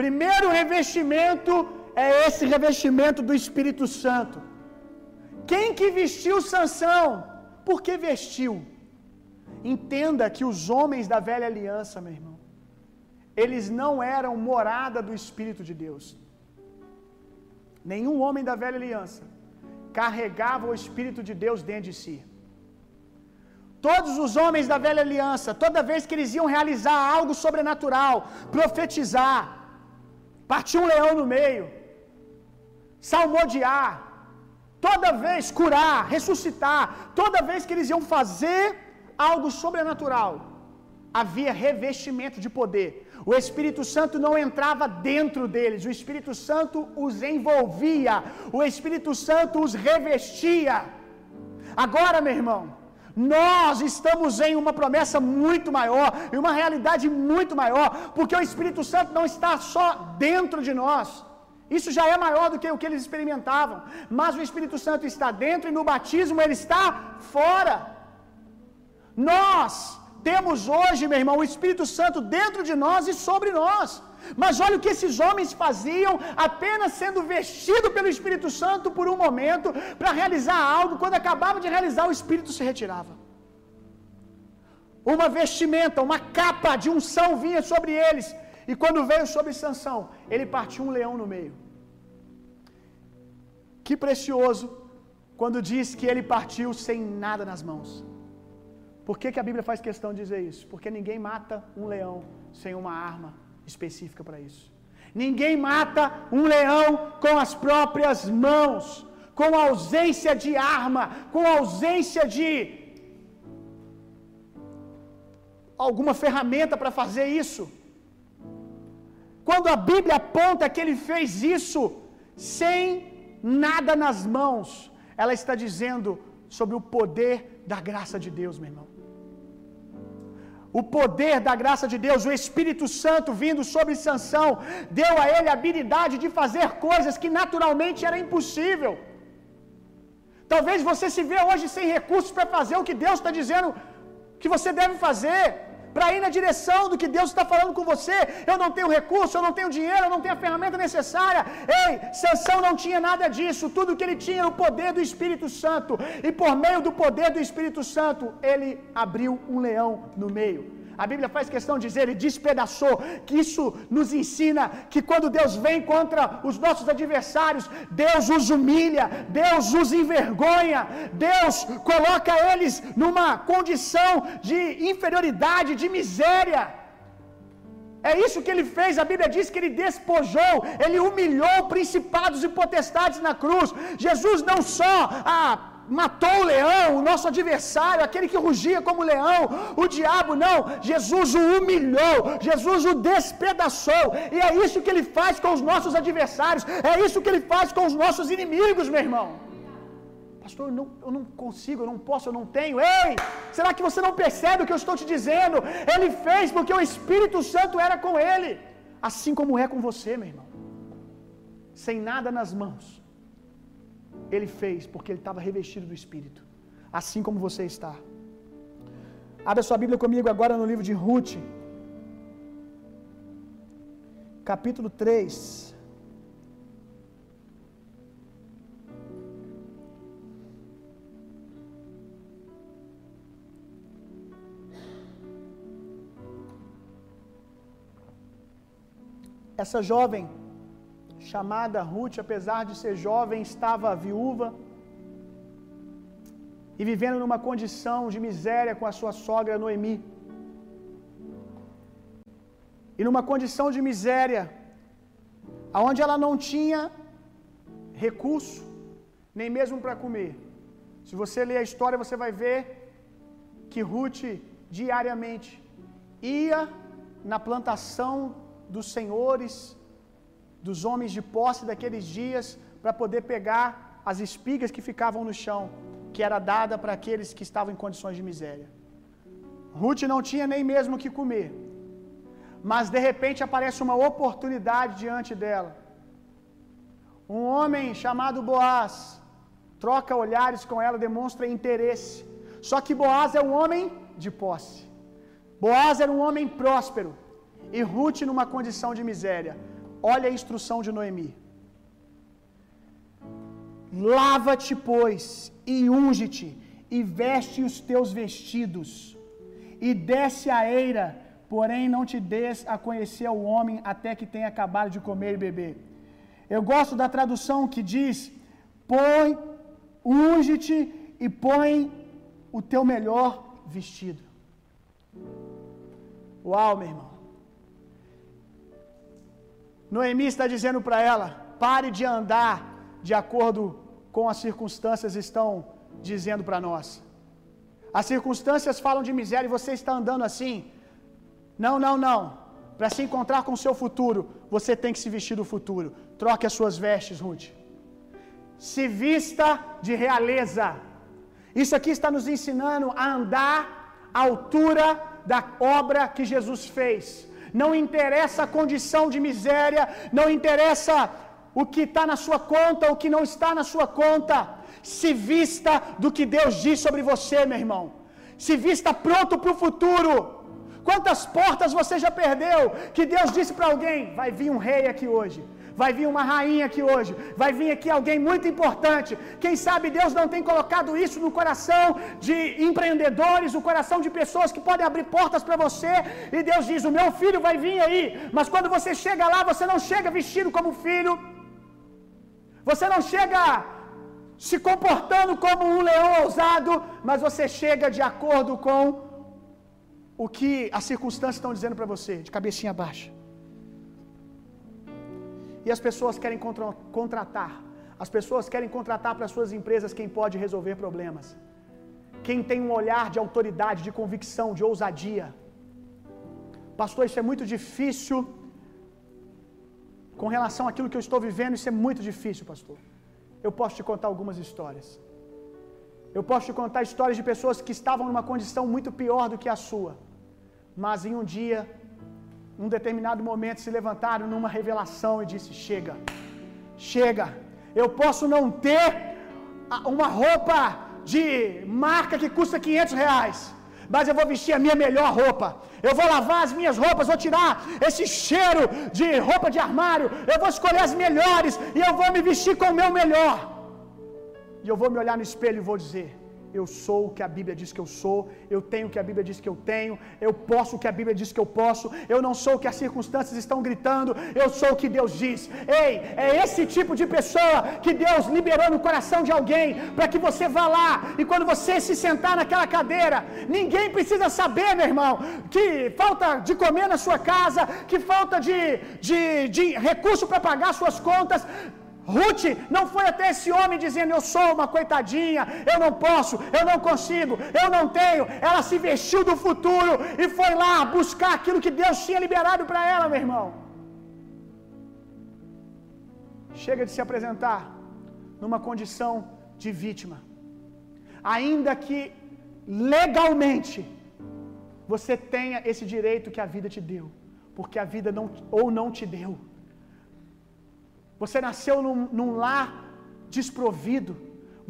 B: Primeiro revestimento é esse revestimento do Espírito Santo. Quem que vestiu Sansão? Por que vestiu? Entenda que os homens da velha aliança, meu irmão, eles não eram morada do Espírito de Deus. Nenhum homem da velha aliança carregava o Espírito de Deus dentro de si. Todos os homens da velha aliança, toda vez que eles iam realizar algo sobrenatural, profetizar, partir um leão no meio, salmodiar, toda vez curar, ressuscitar, toda vez que eles iam fazer algo sobrenatural, havia revestimento de poder. O Espírito Santo não entrava dentro deles, o Espírito Santo os envolvia, o Espírito Santo os revestia. Agora, meu irmão, nós estamos em uma promessa muito maior, em uma realidade muito maior, porque o Espírito Santo não está só dentro de nós. Isso já é maior do que o que eles experimentavam, mas o Espírito Santo está dentro e no batismo ele está fora. Nós temos hoje, meu irmão, o Espírito Santo dentro de nós e sobre nós. Mas olha o que esses homens faziam, apenas sendo vestido pelo Espírito Santo por um momento, para realizar algo, quando acabavam de realizar, o Espírito se retirava. Uma vestimenta, uma capa de unção vinha sobre eles, e quando veio sobre Sansão, ele partiu um leão no meio. Que precioso quando diz que ele partiu sem nada nas mãos. Por que, que a Bíblia faz questão de dizer isso? Porque ninguém mata um leão sem uma arma específica para isso. Ninguém mata um leão com as próprias mãos, com ausência de arma, com ausência de alguma ferramenta para fazer isso. Quando a Bíblia aponta que ele fez isso sem nada nas mãos, ela está dizendo sobre o poder da graça de Deus, meu irmão. O poder da graça de Deus, o Espírito Santo vindo sobre Sansão, deu a ele a habilidade de fazer coisas que naturalmente era impossível. Talvez você se vê hoje sem recursos para fazer o que Deus está dizendo que você deve fazer para ir na direção do que Deus está falando com você. Eu não tenho recurso, eu não tenho dinheiro, eu não tenho a ferramenta necessária. Ei, Sansão não tinha nada disso. Tudo que ele tinha era o poder do Espírito Santo. E por meio do poder do Espírito Santo, ele abriu um leão no meio. A Bíblia faz questão de dizer, ele despedaçou, que isso nos ensina que quando Deus vem contra os nossos adversários, Deus os humilha, Deus os envergonha, Deus coloca eles numa condição de inferioridade, de miséria. É isso que ele fez. A Bíblia diz que ele despojou, ele humilhou principados e potestades na cruz. Jesus não só ah, matou o leão, o nosso adversário, aquele que rugia como leão, o diabo não. Jesus o humilhou, Jesus o despedaçou. E é isso que ele faz com os nossos adversários, é isso que ele faz com os nossos inimigos, meu irmão. Pastor, eu não, eu não consigo, eu não posso, eu não tenho. Ei, será que você não percebe o que eu estou te dizendo? Ele fez porque o Espírito Santo era com ele, assim como é com você, meu irmão. Sem nada nas mãos, ele fez porque ele estava revestido do Espírito, assim como você está. Abra sua Bíblia comigo agora no livro de Ruth, capítulo 3. Essa jovem chamada Ruth, apesar de ser jovem, estava viúva e vivendo numa condição de miséria com a sua sogra Noemi. E numa condição de miséria, aonde ela não tinha recurso nem mesmo para comer. Se você ler a história, você vai ver que Ruth diariamente ia na plantação dos senhores, dos homens de posse daqueles dias, para poder pegar as espigas que ficavam no chão, que era dada para aqueles que estavam em condições de miséria. Ruth não tinha nem mesmo o que comer, mas de repente aparece uma oportunidade diante dela. Um homem chamado Boaz troca olhares com ela, demonstra interesse. Só que Boaz é um homem de posse. Boaz era um homem próspero e Ruth numa condição de miséria. Olha a instrução de Noemi. Lava-te, pois, e unge-te, e veste os teus vestidos, e desce a eira, porém não te des a conhecer ao homem até que tenha acabado de comer e beber. Eu gosto da tradução que diz: põe, unge-te e põe o teu melhor vestido. Uau, meu irmão. Noemi está dizendo para ela: pare de andar de acordo com as circunstâncias estão dizendo para nós. As circunstâncias falam de miséria e você está andando assim. Não, não, não. Para se encontrar com o seu futuro, você tem que se vestir do futuro. Troque as suas vestes, Ruth. Se vista de realeza. Isso aqui está nos ensinando a andar à altura da obra que Jesus fez não interessa a condição de miséria, não interessa o que está na sua conta, o que não está na sua conta. Se vista do que Deus diz sobre você, meu irmão. Se vista pronto para o futuro. Quantas portas você já perdeu? Que Deus disse para alguém: vai vir um rei aqui hoje. Vai vir uma rainha aqui hoje. Vai vir aqui alguém muito importante. Quem sabe Deus não tem colocado isso no coração de empreendedores, no coração de pessoas que podem abrir portas para você. E Deus diz: O meu filho vai vir aí. Mas quando você chega lá, você não chega vestido como filho. Você não chega se comportando como um leão ousado, mas você chega de acordo com o que as circunstâncias estão dizendo para você, de cabecinha baixa. E as pessoas querem contra contratar. As pessoas querem contratar para suas empresas quem pode resolver problemas. Quem tem um olhar de autoridade, de convicção, de ousadia. Pastor, isso é muito difícil. Com relação àquilo que eu estou vivendo, isso é muito difícil, pastor. Eu posso te contar algumas histórias. Eu posso te contar histórias de pessoas que estavam numa condição muito pior do que a sua, mas em um dia num determinado momento se levantaram numa revelação e disse: Chega, chega, eu posso não ter uma roupa de marca que custa 500 reais, mas eu vou vestir a minha melhor roupa. Eu vou lavar as minhas roupas, vou tirar esse cheiro de roupa de armário. Eu vou escolher as melhores e eu vou me vestir com o meu melhor. E eu vou me olhar no espelho e vou dizer: eu sou o que a Bíblia diz que eu sou, eu tenho o que a Bíblia diz que eu tenho, eu posso o que a Bíblia diz que eu posso, eu não sou o que as circunstâncias estão gritando, eu sou o que Deus diz. Ei, é esse tipo de pessoa que Deus liberou no coração de alguém para que você vá lá e quando você se sentar naquela cadeira, ninguém precisa saber, meu irmão, que falta de comer na sua casa, que falta de, de, de recurso para pagar suas contas. Ruth não foi até esse homem dizendo: Eu sou uma coitadinha, eu não posso, eu não consigo, eu não tenho. Ela se vestiu do futuro e foi lá buscar aquilo que Deus tinha liberado para ela, meu irmão. Chega de se apresentar numa condição de vítima, ainda que legalmente você tenha esse direito que a vida te deu, porque a vida não ou não te deu. Você nasceu num, num lar desprovido.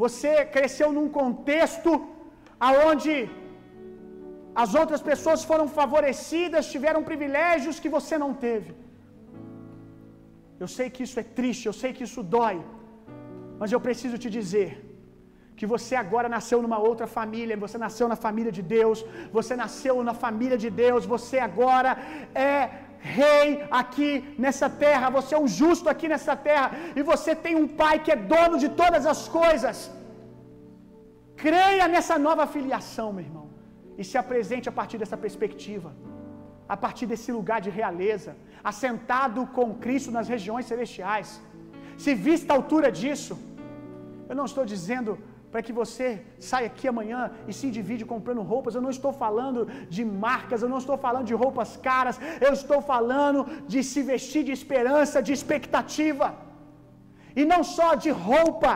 B: Você cresceu num contexto aonde as outras pessoas foram favorecidas, tiveram privilégios que você não teve. Eu sei que isso é triste, eu sei que isso dói, mas eu preciso te dizer que você agora nasceu numa outra família, você nasceu na família de Deus, você nasceu na família de Deus, você agora é rei aqui nessa terra, você é um justo aqui nessa terra, e você tem um pai que é dono de todas as coisas. Creia nessa nova filiação, meu irmão, e se apresente a partir dessa perspectiva, a partir desse lugar de realeza, assentado com Cristo nas regiões celestiais. Se vista a altura disso, eu não estou dizendo para que você saia aqui amanhã e se divide comprando roupas. Eu não estou falando de marcas, eu não estou falando de roupas caras, eu estou falando de se vestir de esperança, de expectativa. E não só de roupa,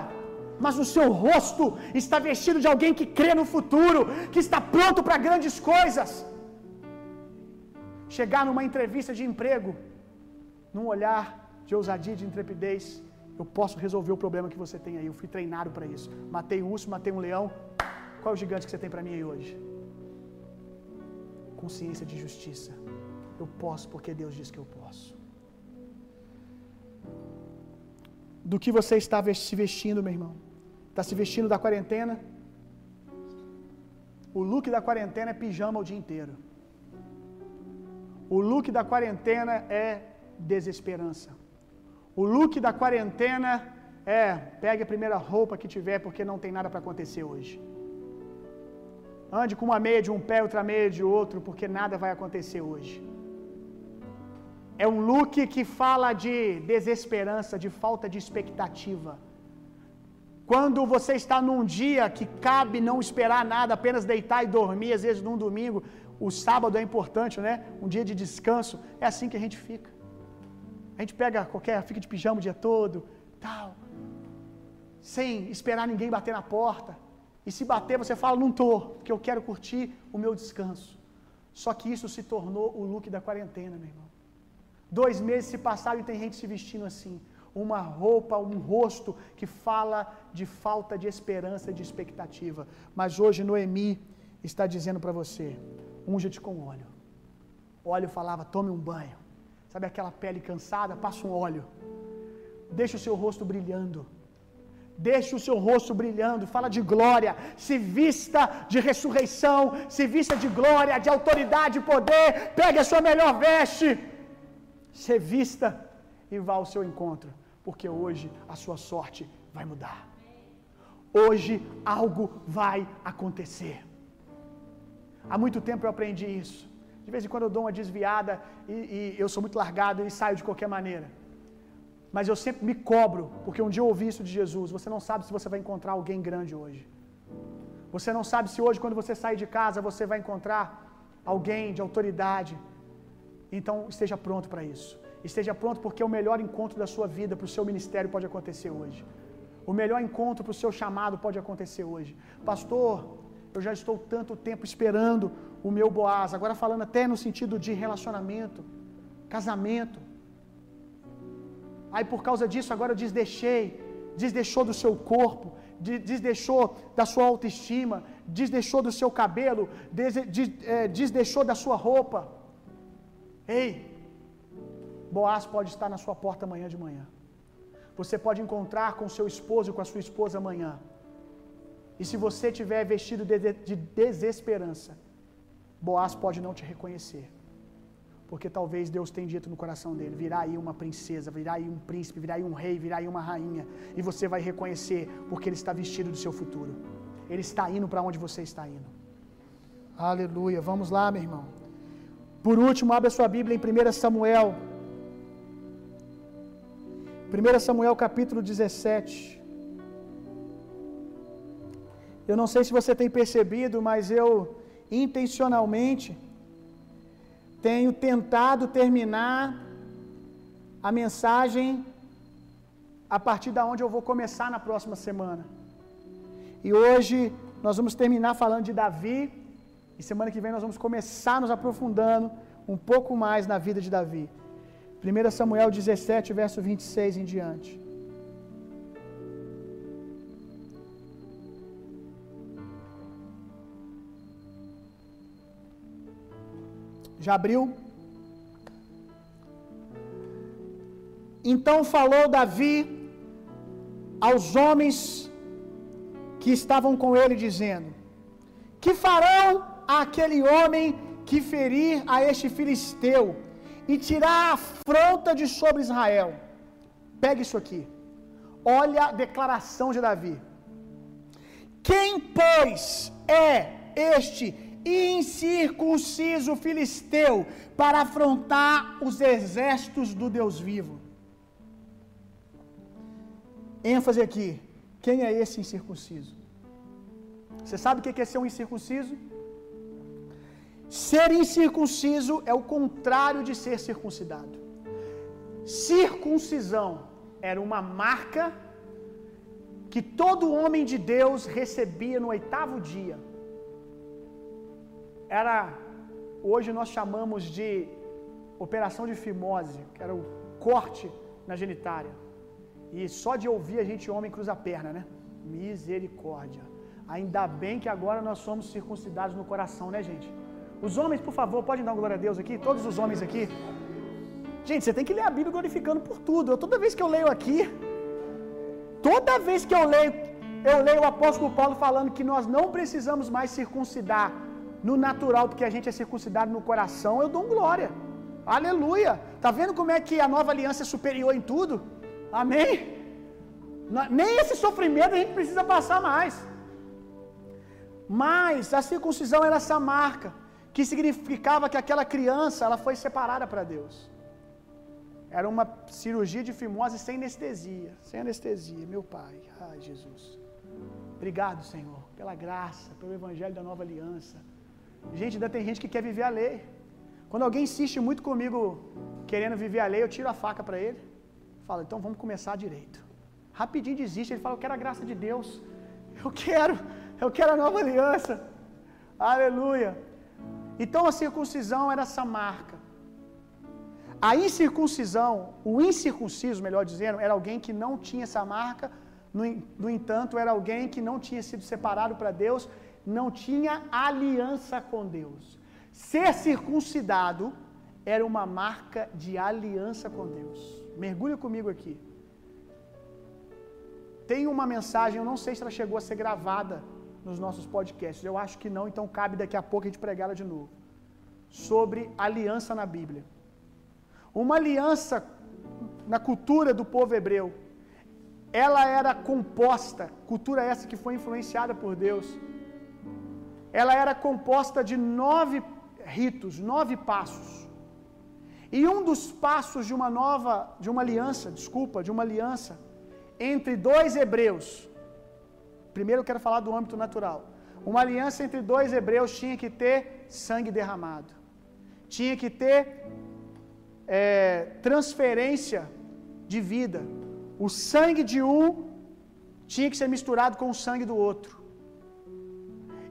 B: mas o seu rosto está vestido de alguém que crê no futuro, que está pronto para grandes coisas. Chegar numa entrevista de emprego, num olhar de ousadia, de intrepidez, eu posso resolver o problema que você tem aí. Eu fui treinado para isso. Matei um urso, matei um leão. Qual é o gigante que você tem para mim aí hoje? Consciência de justiça. Eu posso porque Deus diz que eu posso. Do que você está se vestindo, meu irmão? Está se vestindo da quarentena? O look da quarentena é pijama o dia inteiro. O look da quarentena é desesperança. O look da quarentena é: pegue a primeira roupa que tiver, porque não tem nada para acontecer hoje. Ande com uma meia de um pé, outra meia de outro, porque nada vai acontecer hoje. É um look que fala de desesperança, de falta de expectativa. Quando você está num dia que cabe não esperar nada, apenas deitar e dormir, às vezes num domingo, o sábado é importante, né? Um dia de descanso, é assim que a gente fica. A gente pega qualquer, fica de pijama o dia todo, tal, sem esperar ninguém bater na porta. E se bater, você fala, não tô, porque eu quero curtir o meu descanso. Só que isso se tornou o look da quarentena, meu irmão. Dois meses se passaram e tem gente se vestindo assim. Uma roupa, um rosto que fala de falta de esperança, de expectativa. Mas hoje Noemi está dizendo para você: unja-te com óleo. O óleo falava: tome um banho. Sabe aquela pele cansada? Passa um óleo. Deixa o seu rosto brilhando. Deixa o seu rosto brilhando, fala de glória, se vista de ressurreição, se vista de glória, de autoridade e poder, pegue a sua melhor veste, se vista e vá ao seu encontro, porque hoje a sua sorte vai mudar. Hoje algo vai acontecer. Há muito tempo eu aprendi isso. De vez em quando eu dou uma desviada e, e eu sou muito largado e saio de qualquer maneira. Mas eu sempre me cobro, porque um dia eu ouvi isso de Jesus. Você não sabe se você vai encontrar alguém grande hoje. Você não sabe se hoje, quando você sair de casa, você vai encontrar alguém de autoridade. Então esteja pronto para isso. Esteja pronto porque o melhor encontro da sua vida para o seu ministério pode acontecer hoje. O melhor encontro para o seu chamado pode acontecer hoje. Pastor, eu já estou tanto tempo esperando o meu Boaz. Agora falando até no sentido de relacionamento, casamento. Aí por causa disso agora eu desdeixei, desdeixou do seu corpo, desdeixou da sua autoestima, desdeixou do seu cabelo, é, desdeixou da sua roupa. Ei, Boaz pode estar na sua porta amanhã de manhã. Você pode encontrar com seu esposo com a sua esposa amanhã. E se você tiver vestido de, de desesperança, Boaz pode não te reconhecer. Porque talvez Deus tenha dito no coração dele: virá aí uma princesa, virá aí um príncipe, virá aí um rei, virá aí uma rainha. E você vai reconhecer, porque ele está vestido do seu futuro. Ele está indo para onde você está indo. Aleluia. Vamos lá, meu irmão. Por último, abra sua Bíblia em 1 Samuel. 1 Samuel capítulo 17. Eu não sei se você tem percebido, mas eu intencionalmente tenho tentado terminar a mensagem a partir da onde eu vou começar na próxima semana. E hoje nós vamos terminar falando de Davi, e semana que vem nós vamos começar nos aprofundando um pouco mais na vida de Davi. 1 Samuel 17, verso 26 em diante. Já abriu? Então falou Davi aos homens que estavam com ele, dizendo: Que farão aquele homem que ferir a este filisteu e tirar a afronta de sobre Israel? Pegue isso aqui. Olha a declaração de Davi. Quem, pois, é este incircunciso filisteu para afrontar os exércitos do Deus vivo. ênfase aqui. Quem é esse incircunciso? Você sabe o que é ser um incircunciso? Ser incircunciso é o contrário de ser circuncidado. Circuncisão era uma marca que todo homem de Deus recebia no oitavo dia era hoje nós chamamos de operação de fimose, que era o corte na genitária. E só de ouvir a gente homem cruza a perna, né? Misericórdia. Ainda bem que agora nós somos circuncidados no coração, né, gente? Os homens, por favor, podem dar glória a Deus aqui? Todos os homens aqui. Gente, você tem que ler a Bíblia glorificando por tudo. Eu, toda vez que eu leio aqui, toda vez que eu leio, eu leio o apóstolo Paulo falando que nós não precisamos mais circuncidar no natural, porque a gente é circuncidado no coração, eu dou glória. Aleluia. Tá vendo como é que a nova aliança é superior em tudo? Amém? Nem esse sofrimento a gente precisa passar mais. Mas a circuncisão era essa marca que significava que aquela criança ela foi separada para Deus. Era uma cirurgia de fimose sem anestesia, sem anestesia, meu Pai. Ai, Jesus. Obrigado, Senhor, pela graça, pelo evangelho da nova aliança. Gente, ainda tem gente que quer viver a lei. Quando alguém insiste muito comigo querendo viver a lei, eu tiro a faca para ele. Falo, então vamos começar direito. Rapidinho desiste, ele fala, eu quero a graça de Deus. Eu quero, eu quero a nova aliança. Aleluia. Então a circuncisão era essa marca. A incircuncisão, o incircunciso, melhor dizendo, era alguém que não tinha essa marca, no, no entanto, era alguém que não tinha sido separado para Deus não tinha aliança com Deus. Ser circuncidado era uma marca de aliança com Deus. Mergulhe comigo aqui. Tem uma mensagem, eu não sei se ela chegou a ser gravada nos nossos podcasts. Eu acho que não, então cabe daqui a pouco a gente pregar ela de novo. Sobre aliança na Bíblia. Uma aliança na cultura do povo hebreu. Ela era composta, cultura essa que foi influenciada por Deus ela era composta de nove ritos, nove passos. E um dos passos de uma nova, de uma aliança, desculpa, de uma aliança entre dois hebreus. Primeiro eu quero falar do âmbito natural. Uma aliança entre dois hebreus tinha que ter sangue derramado, tinha que ter é, transferência de vida. O sangue de um tinha que ser misturado com o sangue do outro.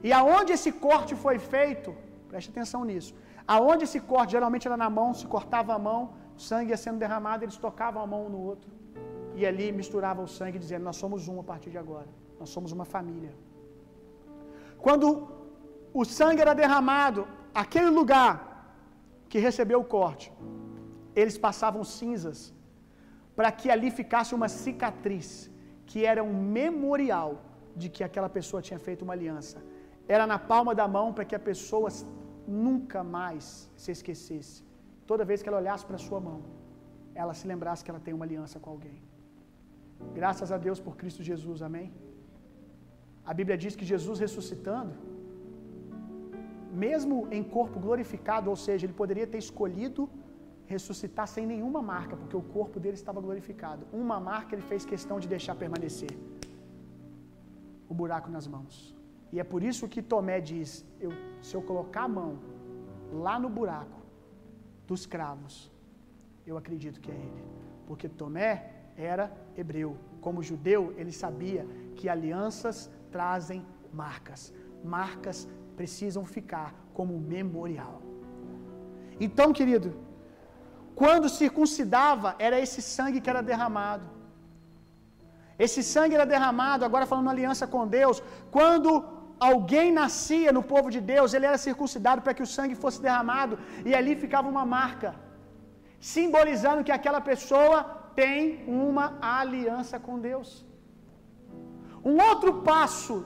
B: E aonde esse corte foi feito, preste atenção nisso. Aonde esse corte geralmente era na mão, se cortava a mão, o sangue ia sendo derramado, eles tocavam a mão um no outro. E ali misturavam o sangue, dizendo: Nós somos um a partir de agora. Nós somos uma família. Quando o sangue era derramado, aquele lugar que recebeu o corte, eles passavam cinzas para que ali ficasse uma cicatriz, que era um memorial de que aquela pessoa tinha feito uma aliança. Era na palma da mão para que a pessoa nunca mais se esquecesse. Toda vez que ela olhasse para sua mão, ela se lembrasse que ela tem uma aliança com alguém. Graças a Deus por Cristo Jesus, amém? A Bíblia diz que Jesus ressuscitando, mesmo em corpo glorificado, ou seja, ele poderia ter escolhido ressuscitar sem nenhuma marca, porque o corpo dele estava glorificado. Uma marca ele fez questão de deixar permanecer: o buraco nas mãos. E é por isso que Tomé diz: eu, se eu colocar a mão lá no buraco dos cravos, eu acredito que é ele. Porque Tomé era hebreu. Como judeu, ele sabia que alianças trazem marcas. Marcas precisam ficar como memorial. Então, querido, quando circuncidava, era esse sangue que era derramado. Esse sangue era derramado, agora falando aliança com Deus, quando alguém nascia no povo de Deus, ele era circuncidado para que o sangue fosse derramado, e ali ficava uma marca, simbolizando que aquela pessoa tem uma aliança com Deus. Um outro passo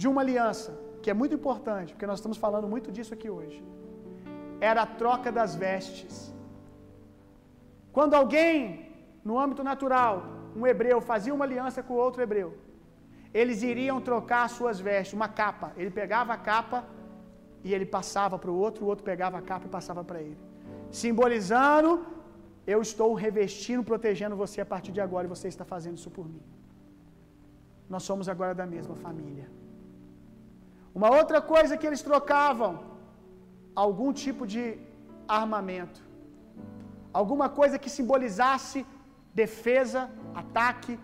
B: de uma aliança, que é muito importante, porque nós estamos falando muito disso aqui hoje, era a troca das vestes. Quando alguém, no âmbito natural, um hebreu fazia uma aliança com outro hebreu, eles iriam trocar suas vestes, uma capa. Ele pegava a capa e ele passava para o outro, o outro pegava a capa e passava para ele, simbolizando: eu estou revestindo, protegendo você a partir de agora e você está fazendo isso por mim. Nós somos agora da mesma família. Uma outra coisa que eles trocavam, algum tipo de armamento, alguma coisa que simbolizasse defesa, ataque,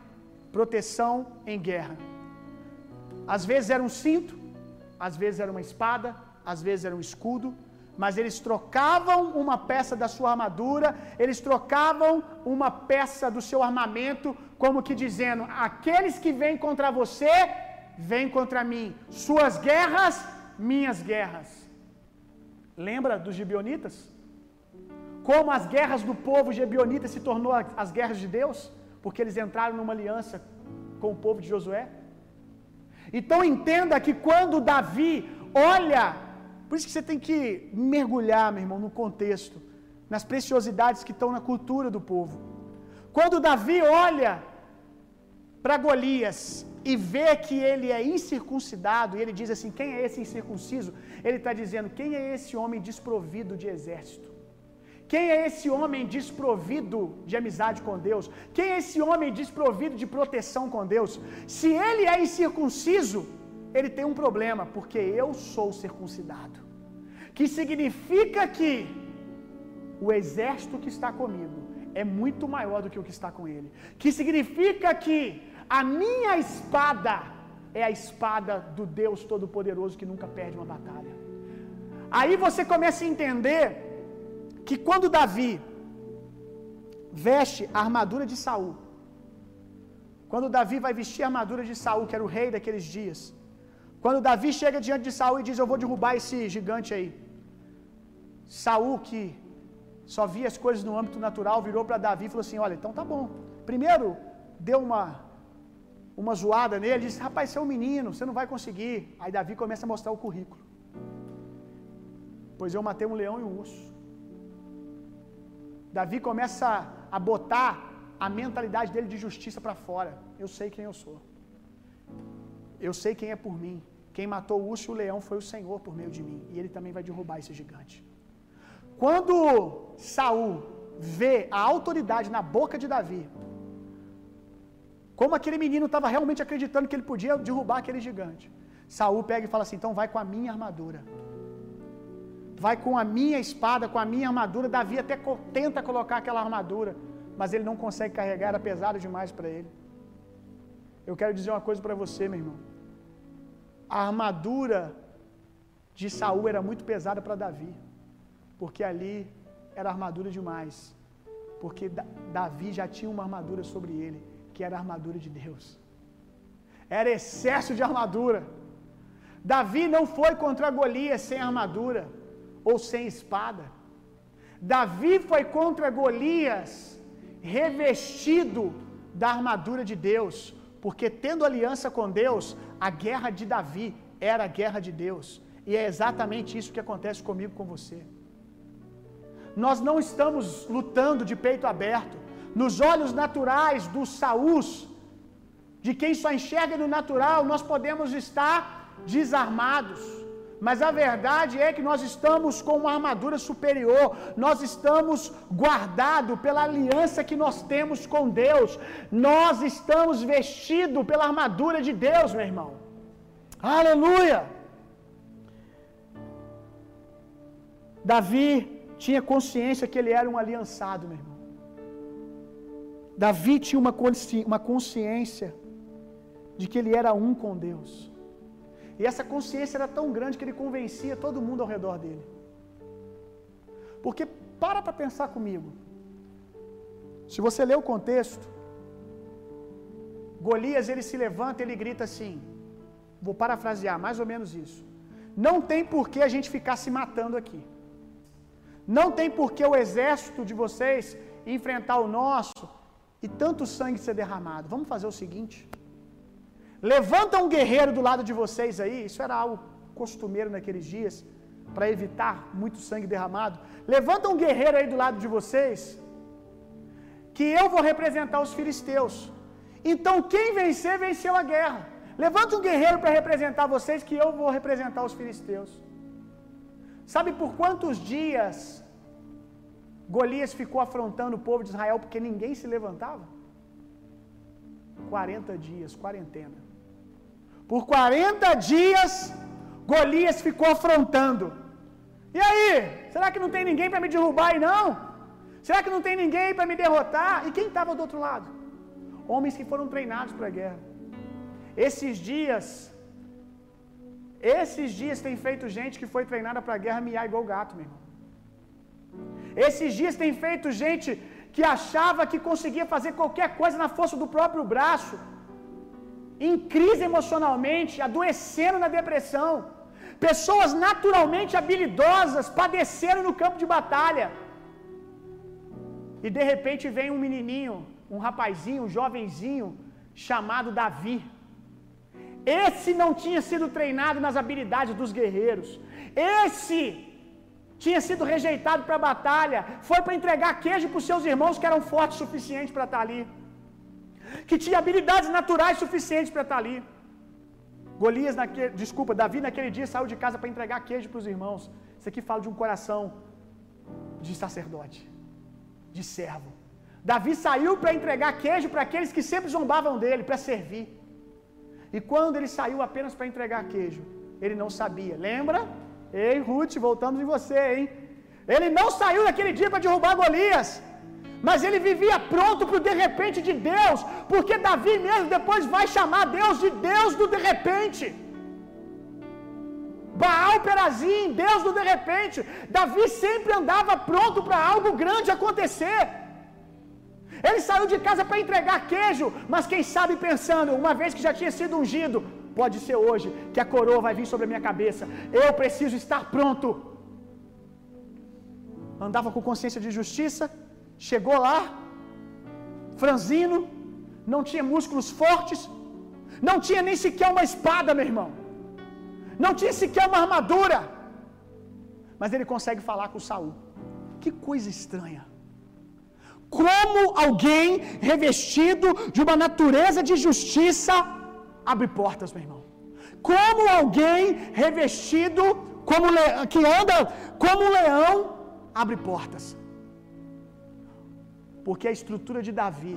B: proteção em guerra. Às vezes era um cinto, às vezes era uma espada, às vezes era um escudo, mas eles trocavam uma peça da sua armadura, eles trocavam uma peça do seu armamento, como que dizendo: aqueles que vêm contra você, vêm contra mim, suas guerras, minhas guerras. Lembra dos gibionitas? Como as guerras do povo gibeonita se tornou as guerras de Deus, porque eles entraram numa aliança com o povo de Josué. Então entenda que quando Davi olha, por isso que você tem que mergulhar, meu irmão, no contexto, nas preciosidades que estão na cultura do povo. Quando Davi olha para Golias e vê que ele é incircuncidado, e ele diz assim: Quem é esse incircunciso? Ele está dizendo: Quem é esse homem desprovido de exército? Quem é esse homem desprovido de amizade com Deus? Quem é esse homem desprovido de proteção com Deus? Se ele é incircunciso, ele tem um problema, porque eu sou circuncidado. Que significa que o exército que está comigo é muito maior do que o que está com ele. Que significa que a minha espada é a espada do Deus Todo-Poderoso que nunca perde uma batalha. Aí você começa a entender que quando Davi veste a armadura de Saul, quando Davi vai vestir a armadura de Saul, que era o rei daqueles dias, quando Davi chega diante de Saul e diz: Eu vou derrubar esse gigante aí. Saul, que só via as coisas no âmbito natural, virou para Davi e falou assim: Olha, então tá bom. Primeiro, deu uma, uma zoada nele, disse: Rapaz, você é um menino, você não vai conseguir. Aí Davi começa a mostrar o currículo. Pois eu matei um leão e um urso. Davi começa a botar a mentalidade dele de justiça para fora. Eu sei quem eu sou. Eu sei quem é por mim. Quem matou o urso e o leão foi o Senhor por meio de mim. E ele também vai derrubar esse gigante. Quando Saul vê a autoridade na boca de Davi, como aquele menino estava realmente acreditando que ele podia derrubar aquele gigante, Saul pega e fala assim: então vai com a minha armadura vai com a minha espada, com a minha armadura. Davi até tenta colocar aquela armadura, mas ele não consegue carregar, era pesado demais para ele. Eu quero dizer uma coisa para você, meu irmão. A armadura de Saul era muito pesada para Davi, porque ali era armadura demais. Porque Davi já tinha uma armadura sobre ele, que era a armadura de Deus. Era excesso de armadura. Davi não foi contra Golias sem armadura ou sem espada. Davi foi contra Golias revestido da armadura de Deus, Porque tendo aliança com Deus, a guerra de Davi era a guerra de Deus. E é exatamente isso que acontece comigo com você. Nós não estamos lutando de peito aberto. Nos olhos naturais dos Saús, de quem só enxerga no natural, nós podemos estar desarmados. Mas a verdade é que nós estamos com uma armadura superior, nós estamos guardados pela aliança que nós temos com Deus, nós estamos vestidos pela armadura de Deus, meu irmão. Aleluia! Davi tinha consciência que ele era um aliançado, meu irmão. Davi tinha uma consciência de que ele era um com Deus. E essa consciência era tão grande que ele convencia todo mundo ao redor dele. Porque para para pensar comigo. Se você ler o contexto, Golias ele se levanta ele grita assim: Vou parafrasear mais ou menos isso. Não tem por que a gente ficar se matando aqui. Não tem por que o exército de vocês enfrentar o nosso e tanto sangue ser derramado. Vamos fazer o seguinte: Levanta um guerreiro do lado de vocês aí, isso era algo costumeiro naqueles dias, para evitar muito sangue derramado. Levanta um guerreiro aí do lado de vocês, que eu vou representar os filisteus. Então quem vencer, venceu a guerra. Levanta um guerreiro para representar vocês, que eu vou representar os filisteus. Sabe por quantos dias Golias ficou afrontando o povo de Israel porque ninguém se levantava? 40 dias, quarentena. Por 40 dias, Golias ficou afrontando. E aí? Será que não tem ninguém para me derrubar aí não? Será que não tem ninguém para me derrotar? E quem estava do outro lado? Homens que foram treinados para a guerra. Esses dias, esses dias tem feito gente que foi treinada para a guerra miar igual gato, meu irmão. Esses dias tem feito gente que achava que conseguia fazer qualquer coisa na força do próprio braço em crise emocionalmente, adoecendo na depressão. Pessoas naturalmente habilidosas padeceram no campo de batalha. E de repente vem um menininho, um rapazinho, um jovenzinho chamado Davi. Esse não tinha sido treinado nas habilidades dos guerreiros. Esse tinha sido rejeitado para a batalha, foi para entregar queijo para os seus irmãos que eram fortes o suficiente para estar ali que tinha habilidades naturais suficientes para estar ali. Golias, naquele, desculpa, Davi naquele dia saiu de casa para entregar queijo para os irmãos. Isso aqui fala de um coração de sacerdote, de servo. Davi saiu para entregar queijo para aqueles que sempre zombavam dele, para servir. E quando ele saiu apenas para entregar queijo, ele não sabia. Lembra? Ei, Ruth, voltamos em você, hein? Ele não saiu naquele dia para derrubar Golias mas ele vivia pronto para o de repente de Deus, porque Davi mesmo depois vai chamar Deus de Deus do de repente. Baal Perazim, Deus do de repente. Davi sempre andava pronto para algo grande acontecer. Ele saiu de casa para entregar queijo, mas quem sabe pensando, uma vez que já tinha sido ungido, pode ser hoje que a coroa vai vir sobre a minha cabeça. Eu preciso estar pronto. Andava com consciência de justiça, Chegou lá, franzino, não tinha músculos fortes, não tinha nem sequer uma espada, meu irmão, não tinha sequer uma armadura, mas ele consegue falar com Saul. Que coisa estranha. Como alguém revestido de uma natureza de justiça abre portas, meu irmão. Como alguém revestido como que anda como um leão abre portas. Porque a estrutura de Davi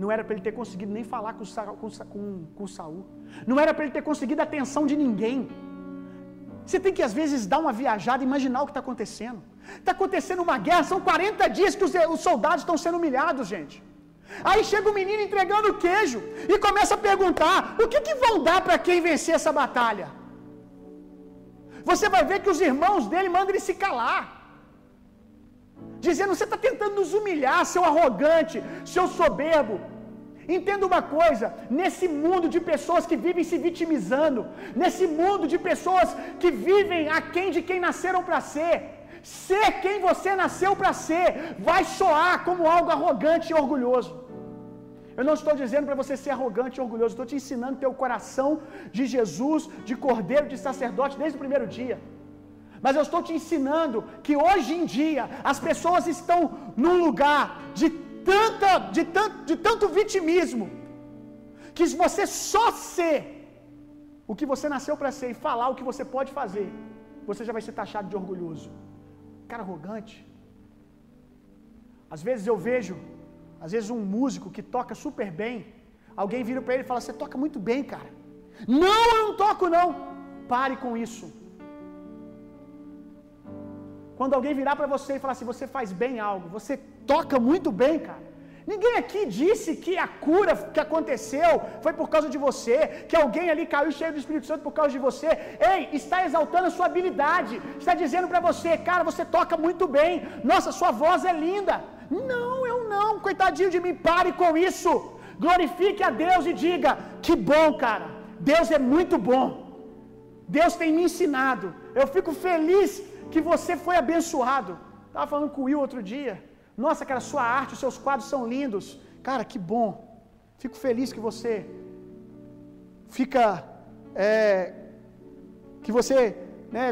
B: não era para ele ter conseguido nem falar com, com, com, com Saul. Não era para ele ter conseguido a atenção de ninguém. Você tem que às vezes dar uma viajada e imaginar o que está acontecendo. Está acontecendo uma guerra, são 40 dias que os, os soldados estão sendo humilhados, gente. Aí chega o menino entregando queijo e começa a perguntar: o que, que vão dar para quem vencer essa batalha? Você vai ver que os irmãos dele mandam ele se calar dizendo: Você está tentando nos humilhar, seu arrogante, seu soberbo. Entenda uma coisa: nesse mundo de pessoas que vivem se vitimizando, nesse mundo de pessoas que vivem aquém de quem nasceram para ser, ser quem você nasceu para ser vai soar como algo arrogante e orgulhoso. Eu não estou dizendo para você ser arrogante e orgulhoso, estou te ensinando ter o coração de Jesus, de cordeiro, de sacerdote desde o primeiro dia. Mas eu estou te ensinando que hoje em dia as pessoas estão num lugar de tanta de tanto, de tanto vitimismo que se você só ser o que você nasceu para ser e falar o que você pode fazer, você já vai ser taxado de orgulhoso. Cara arrogante. Às vezes eu vejo, às vezes um músico que toca super bem, alguém vira para ele e fala: "Você toca muito bem, cara". Não, eu não toco não. Pare com isso. Quando alguém virar para você e falar assim: "Você faz bem algo, você toca muito bem, cara". Ninguém aqui disse que a cura que aconteceu foi por causa de você, que alguém ali caiu cheio do Espírito Santo por causa de você. Ei, está exaltando a sua habilidade, está dizendo para você, cara, você toca muito bem, nossa, sua voz é linda. Não, eu não, coitadinho de mim, pare com isso. Glorifique a Deus e diga: que bom, cara, Deus é muito bom. Deus tem me ensinado. Eu fico feliz que você foi abençoado. Estava falando com o Will outro dia. Nossa, cara, sua arte, os seus quadros são lindos. Cara, que bom. Fico feliz que você fica, é, que você, né,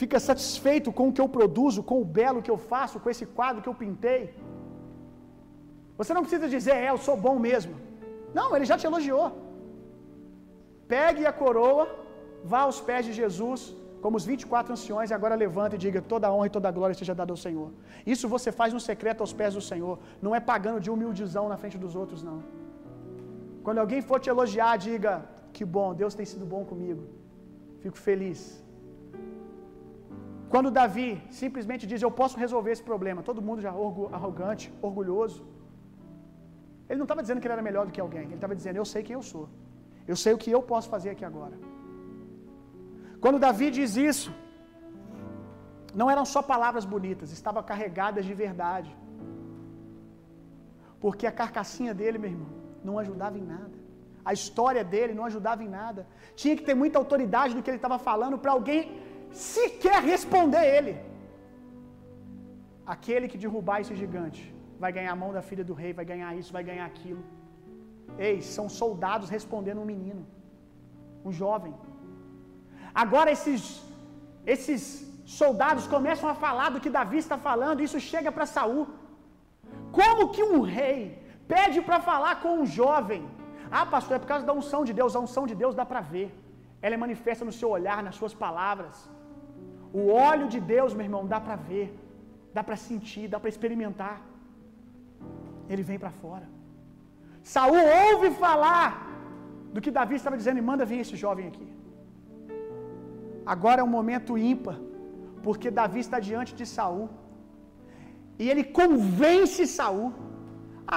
B: fica satisfeito com o que eu produzo, com o belo que eu faço, com esse quadro que eu pintei. Você não precisa dizer, é, eu sou bom mesmo. Não, ele já te elogiou. Pegue a coroa, vá aos pés de Jesus, como os 24 anciões, e agora levanta e diga: toda honra e toda glória seja dada ao Senhor. Isso você faz no secreto aos pés do Senhor, não é pagando de humildizão na frente dos outros, não. Quando alguém for te elogiar, diga: que bom, Deus tem sido bom comigo. Fico feliz. Quando Davi simplesmente diz: Eu posso resolver esse problema, todo mundo já arrogante, orgulhoso. Ele não estava dizendo que ele era melhor do que alguém, ele estava dizendo: Eu sei quem eu sou, eu sei o que eu posso fazer aqui agora. Quando Davi diz isso, não eram só palavras bonitas, estavam carregadas de verdade. Porque a carcassinha dele, meu irmão, não ajudava em nada. A história dele não ajudava em nada. Tinha que ter muita autoridade do que ele estava falando para alguém sequer responder ele. Aquele que derrubar esse gigante vai ganhar a mão da filha do rei, vai ganhar isso, vai ganhar aquilo. Ei, são soldados respondendo um menino, um jovem. Agora esses esses soldados começam a falar do que Davi está falando, isso chega para Saul. Como que um rei pede para falar com um jovem? Ah, pastor, é por causa da unção de Deus. A unção de Deus dá para ver. Ela é manifesta no seu olhar, nas suas palavras. O óleo de Deus, meu irmão, dá para ver, dá para sentir, dá para experimentar. Ele vem para fora. Saul ouve falar do que Davi estava dizendo e manda vir esse jovem aqui. Agora é um momento ímpar, porque Davi está diante de Saul. E ele convence Saul.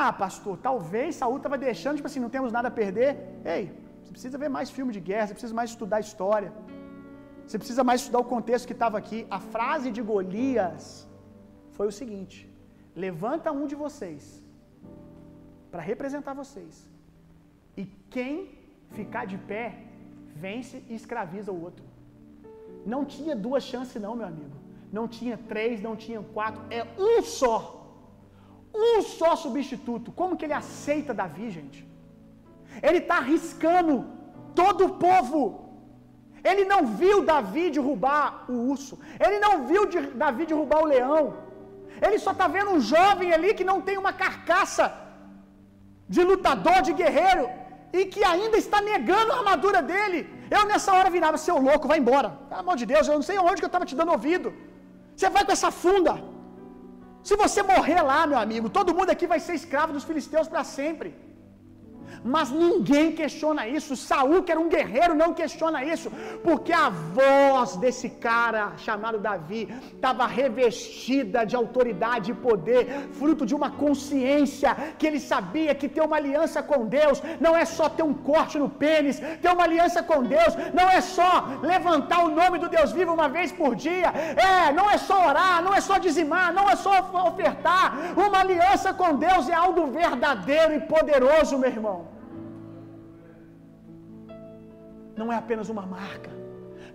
B: Ah, pastor, talvez Saul estava deixando, tipo assim, não temos nada a perder. Ei, você precisa ver mais filme de guerra, você precisa mais estudar história. Você precisa mais estudar o contexto que estava aqui. A frase de Golias foi o seguinte: Levanta um de vocês para representar vocês. E quem ficar de pé, vence e escraviza o outro. Não tinha duas chances, não, meu amigo. Não tinha três, não tinha quatro. É um só. Um só substituto. Como que ele aceita Davi, gente? Ele está arriscando todo o povo. Ele não viu Davi derrubar o urso. Ele não viu Davi derrubar o leão. Ele só está vendo um jovem ali que não tem uma carcaça de lutador, de guerreiro, e que ainda está negando a armadura dele. Eu nessa hora virava, seu louco, vai embora. Pelo amor de Deus, eu não sei onde que eu estava te dando ouvido. Você vai com essa funda. Se você morrer lá, meu amigo, todo mundo aqui vai ser escravo dos filisteus para sempre. Mas ninguém questiona isso. Saul, que era um guerreiro, não questiona isso, porque a voz desse cara chamado Davi estava revestida de autoridade e poder, fruto de uma consciência que ele sabia que ter uma aliança com Deus não é só ter um corte no pênis, ter uma aliança com Deus não é só levantar o nome do Deus vivo uma vez por dia, é, não é só orar, não é só dizimar, não é só ofertar. Uma aliança com Deus é algo verdadeiro e poderoso, meu irmão não é apenas uma marca,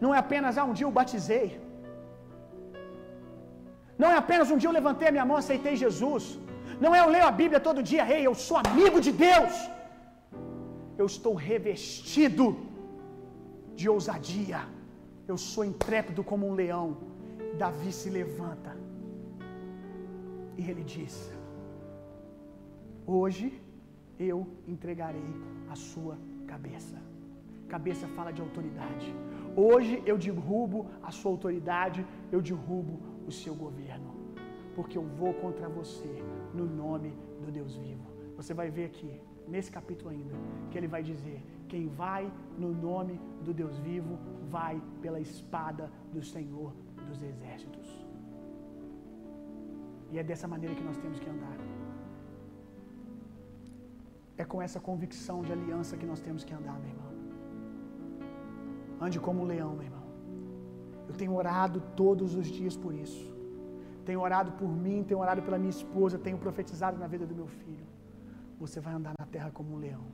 B: não é apenas, ah, um dia eu batizei, não é apenas um dia eu levantei a minha mão aceitei Jesus, Não é eu leio a Bíblia todo dia, rei, eu sou amigo de Deus. Eu estou revestido de ousadia. Eu sou intrépido como um leão. Davi se levanta. E ele diz: Hoje eu entregarei a sua cabeça. Cabeça fala de autoridade. Hoje eu derrubo a sua autoridade, eu derrubo o seu governo, porque eu vou contra você no nome do Deus vivo. Você vai ver aqui, nesse capítulo ainda, que ele vai dizer: quem vai no nome do Deus vivo, vai pela espada do Senhor dos exércitos. E é dessa maneira que nós temos que andar. É com essa convicção de aliança que nós temos que andar, meu irmão. Ande como um leão, meu irmão. Eu tenho orado todos os dias por isso. Tenho orado por mim, tenho orado pela minha esposa, tenho profetizado na vida do meu filho. Você vai andar na terra como um leão.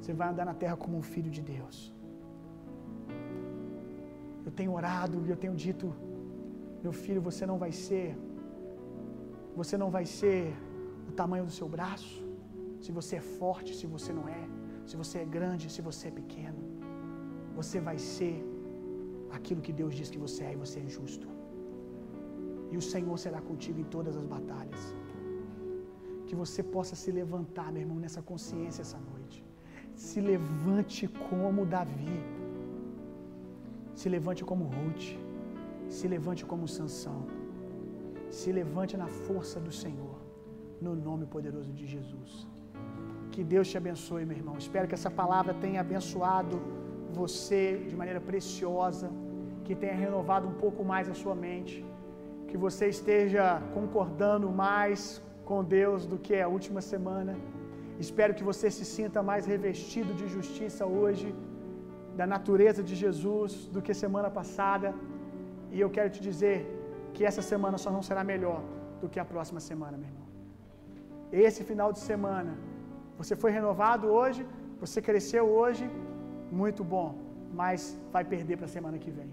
B: Você vai andar na terra como um filho de Deus. Eu tenho orado e eu tenho dito, meu filho, você não vai ser, você não vai ser o tamanho do seu braço, se você é forte, se você não é, se você é grande, se você é pequeno. Você vai ser aquilo que Deus diz que você é e você é justo. E o Senhor será contigo em todas as batalhas. Que você possa se levantar, meu irmão, nessa consciência essa noite. Se levante como Davi. Se levante como Ruth. Se levante como Sansão. Se levante na força do Senhor, no nome poderoso de Jesus. Que Deus te abençoe, meu irmão. Espero que essa palavra tenha abençoado você de maneira preciosa, que tenha renovado um pouco mais a sua mente, que você esteja concordando mais com Deus do que a última semana. Espero que você se sinta mais revestido de justiça hoje, da natureza de Jesus, do que semana passada. E eu quero te dizer que essa semana só não será melhor do que a próxima semana, meu irmão. Esse final de semana, você foi renovado hoje, você cresceu hoje, muito bom, mas vai perder para a semana que vem.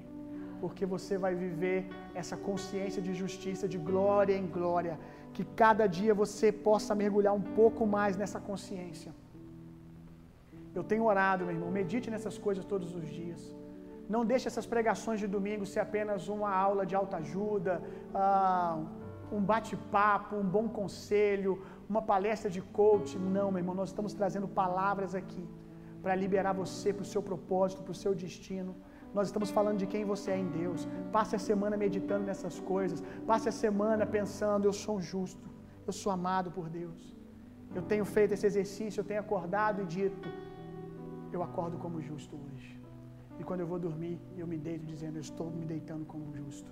B: Porque você vai viver essa consciência de justiça, de glória em glória. Que cada dia você possa mergulhar um pouco mais nessa consciência. Eu tenho orado, meu irmão, medite nessas coisas todos os dias. Não deixe essas pregações de domingo ser apenas uma aula de alta ajuda, uh, um bate-papo, um bom conselho, uma palestra de coach. Não, meu irmão, nós estamos trazendo palavras aqui para liberar você para o seu propósito, para o seu destino. Nós estamos falando de quem você é em Deus. Passe a semana meditando nessas coisas. Passe a semana pensando: eu sou justo, eu sou amado por Deus. Eu tenho feito esse exercício, eu tenho acordado e dito: eu acordo como justo hoje. E quando eu vou dormir, eu me deito dizendo: eu estou me deitando como justo.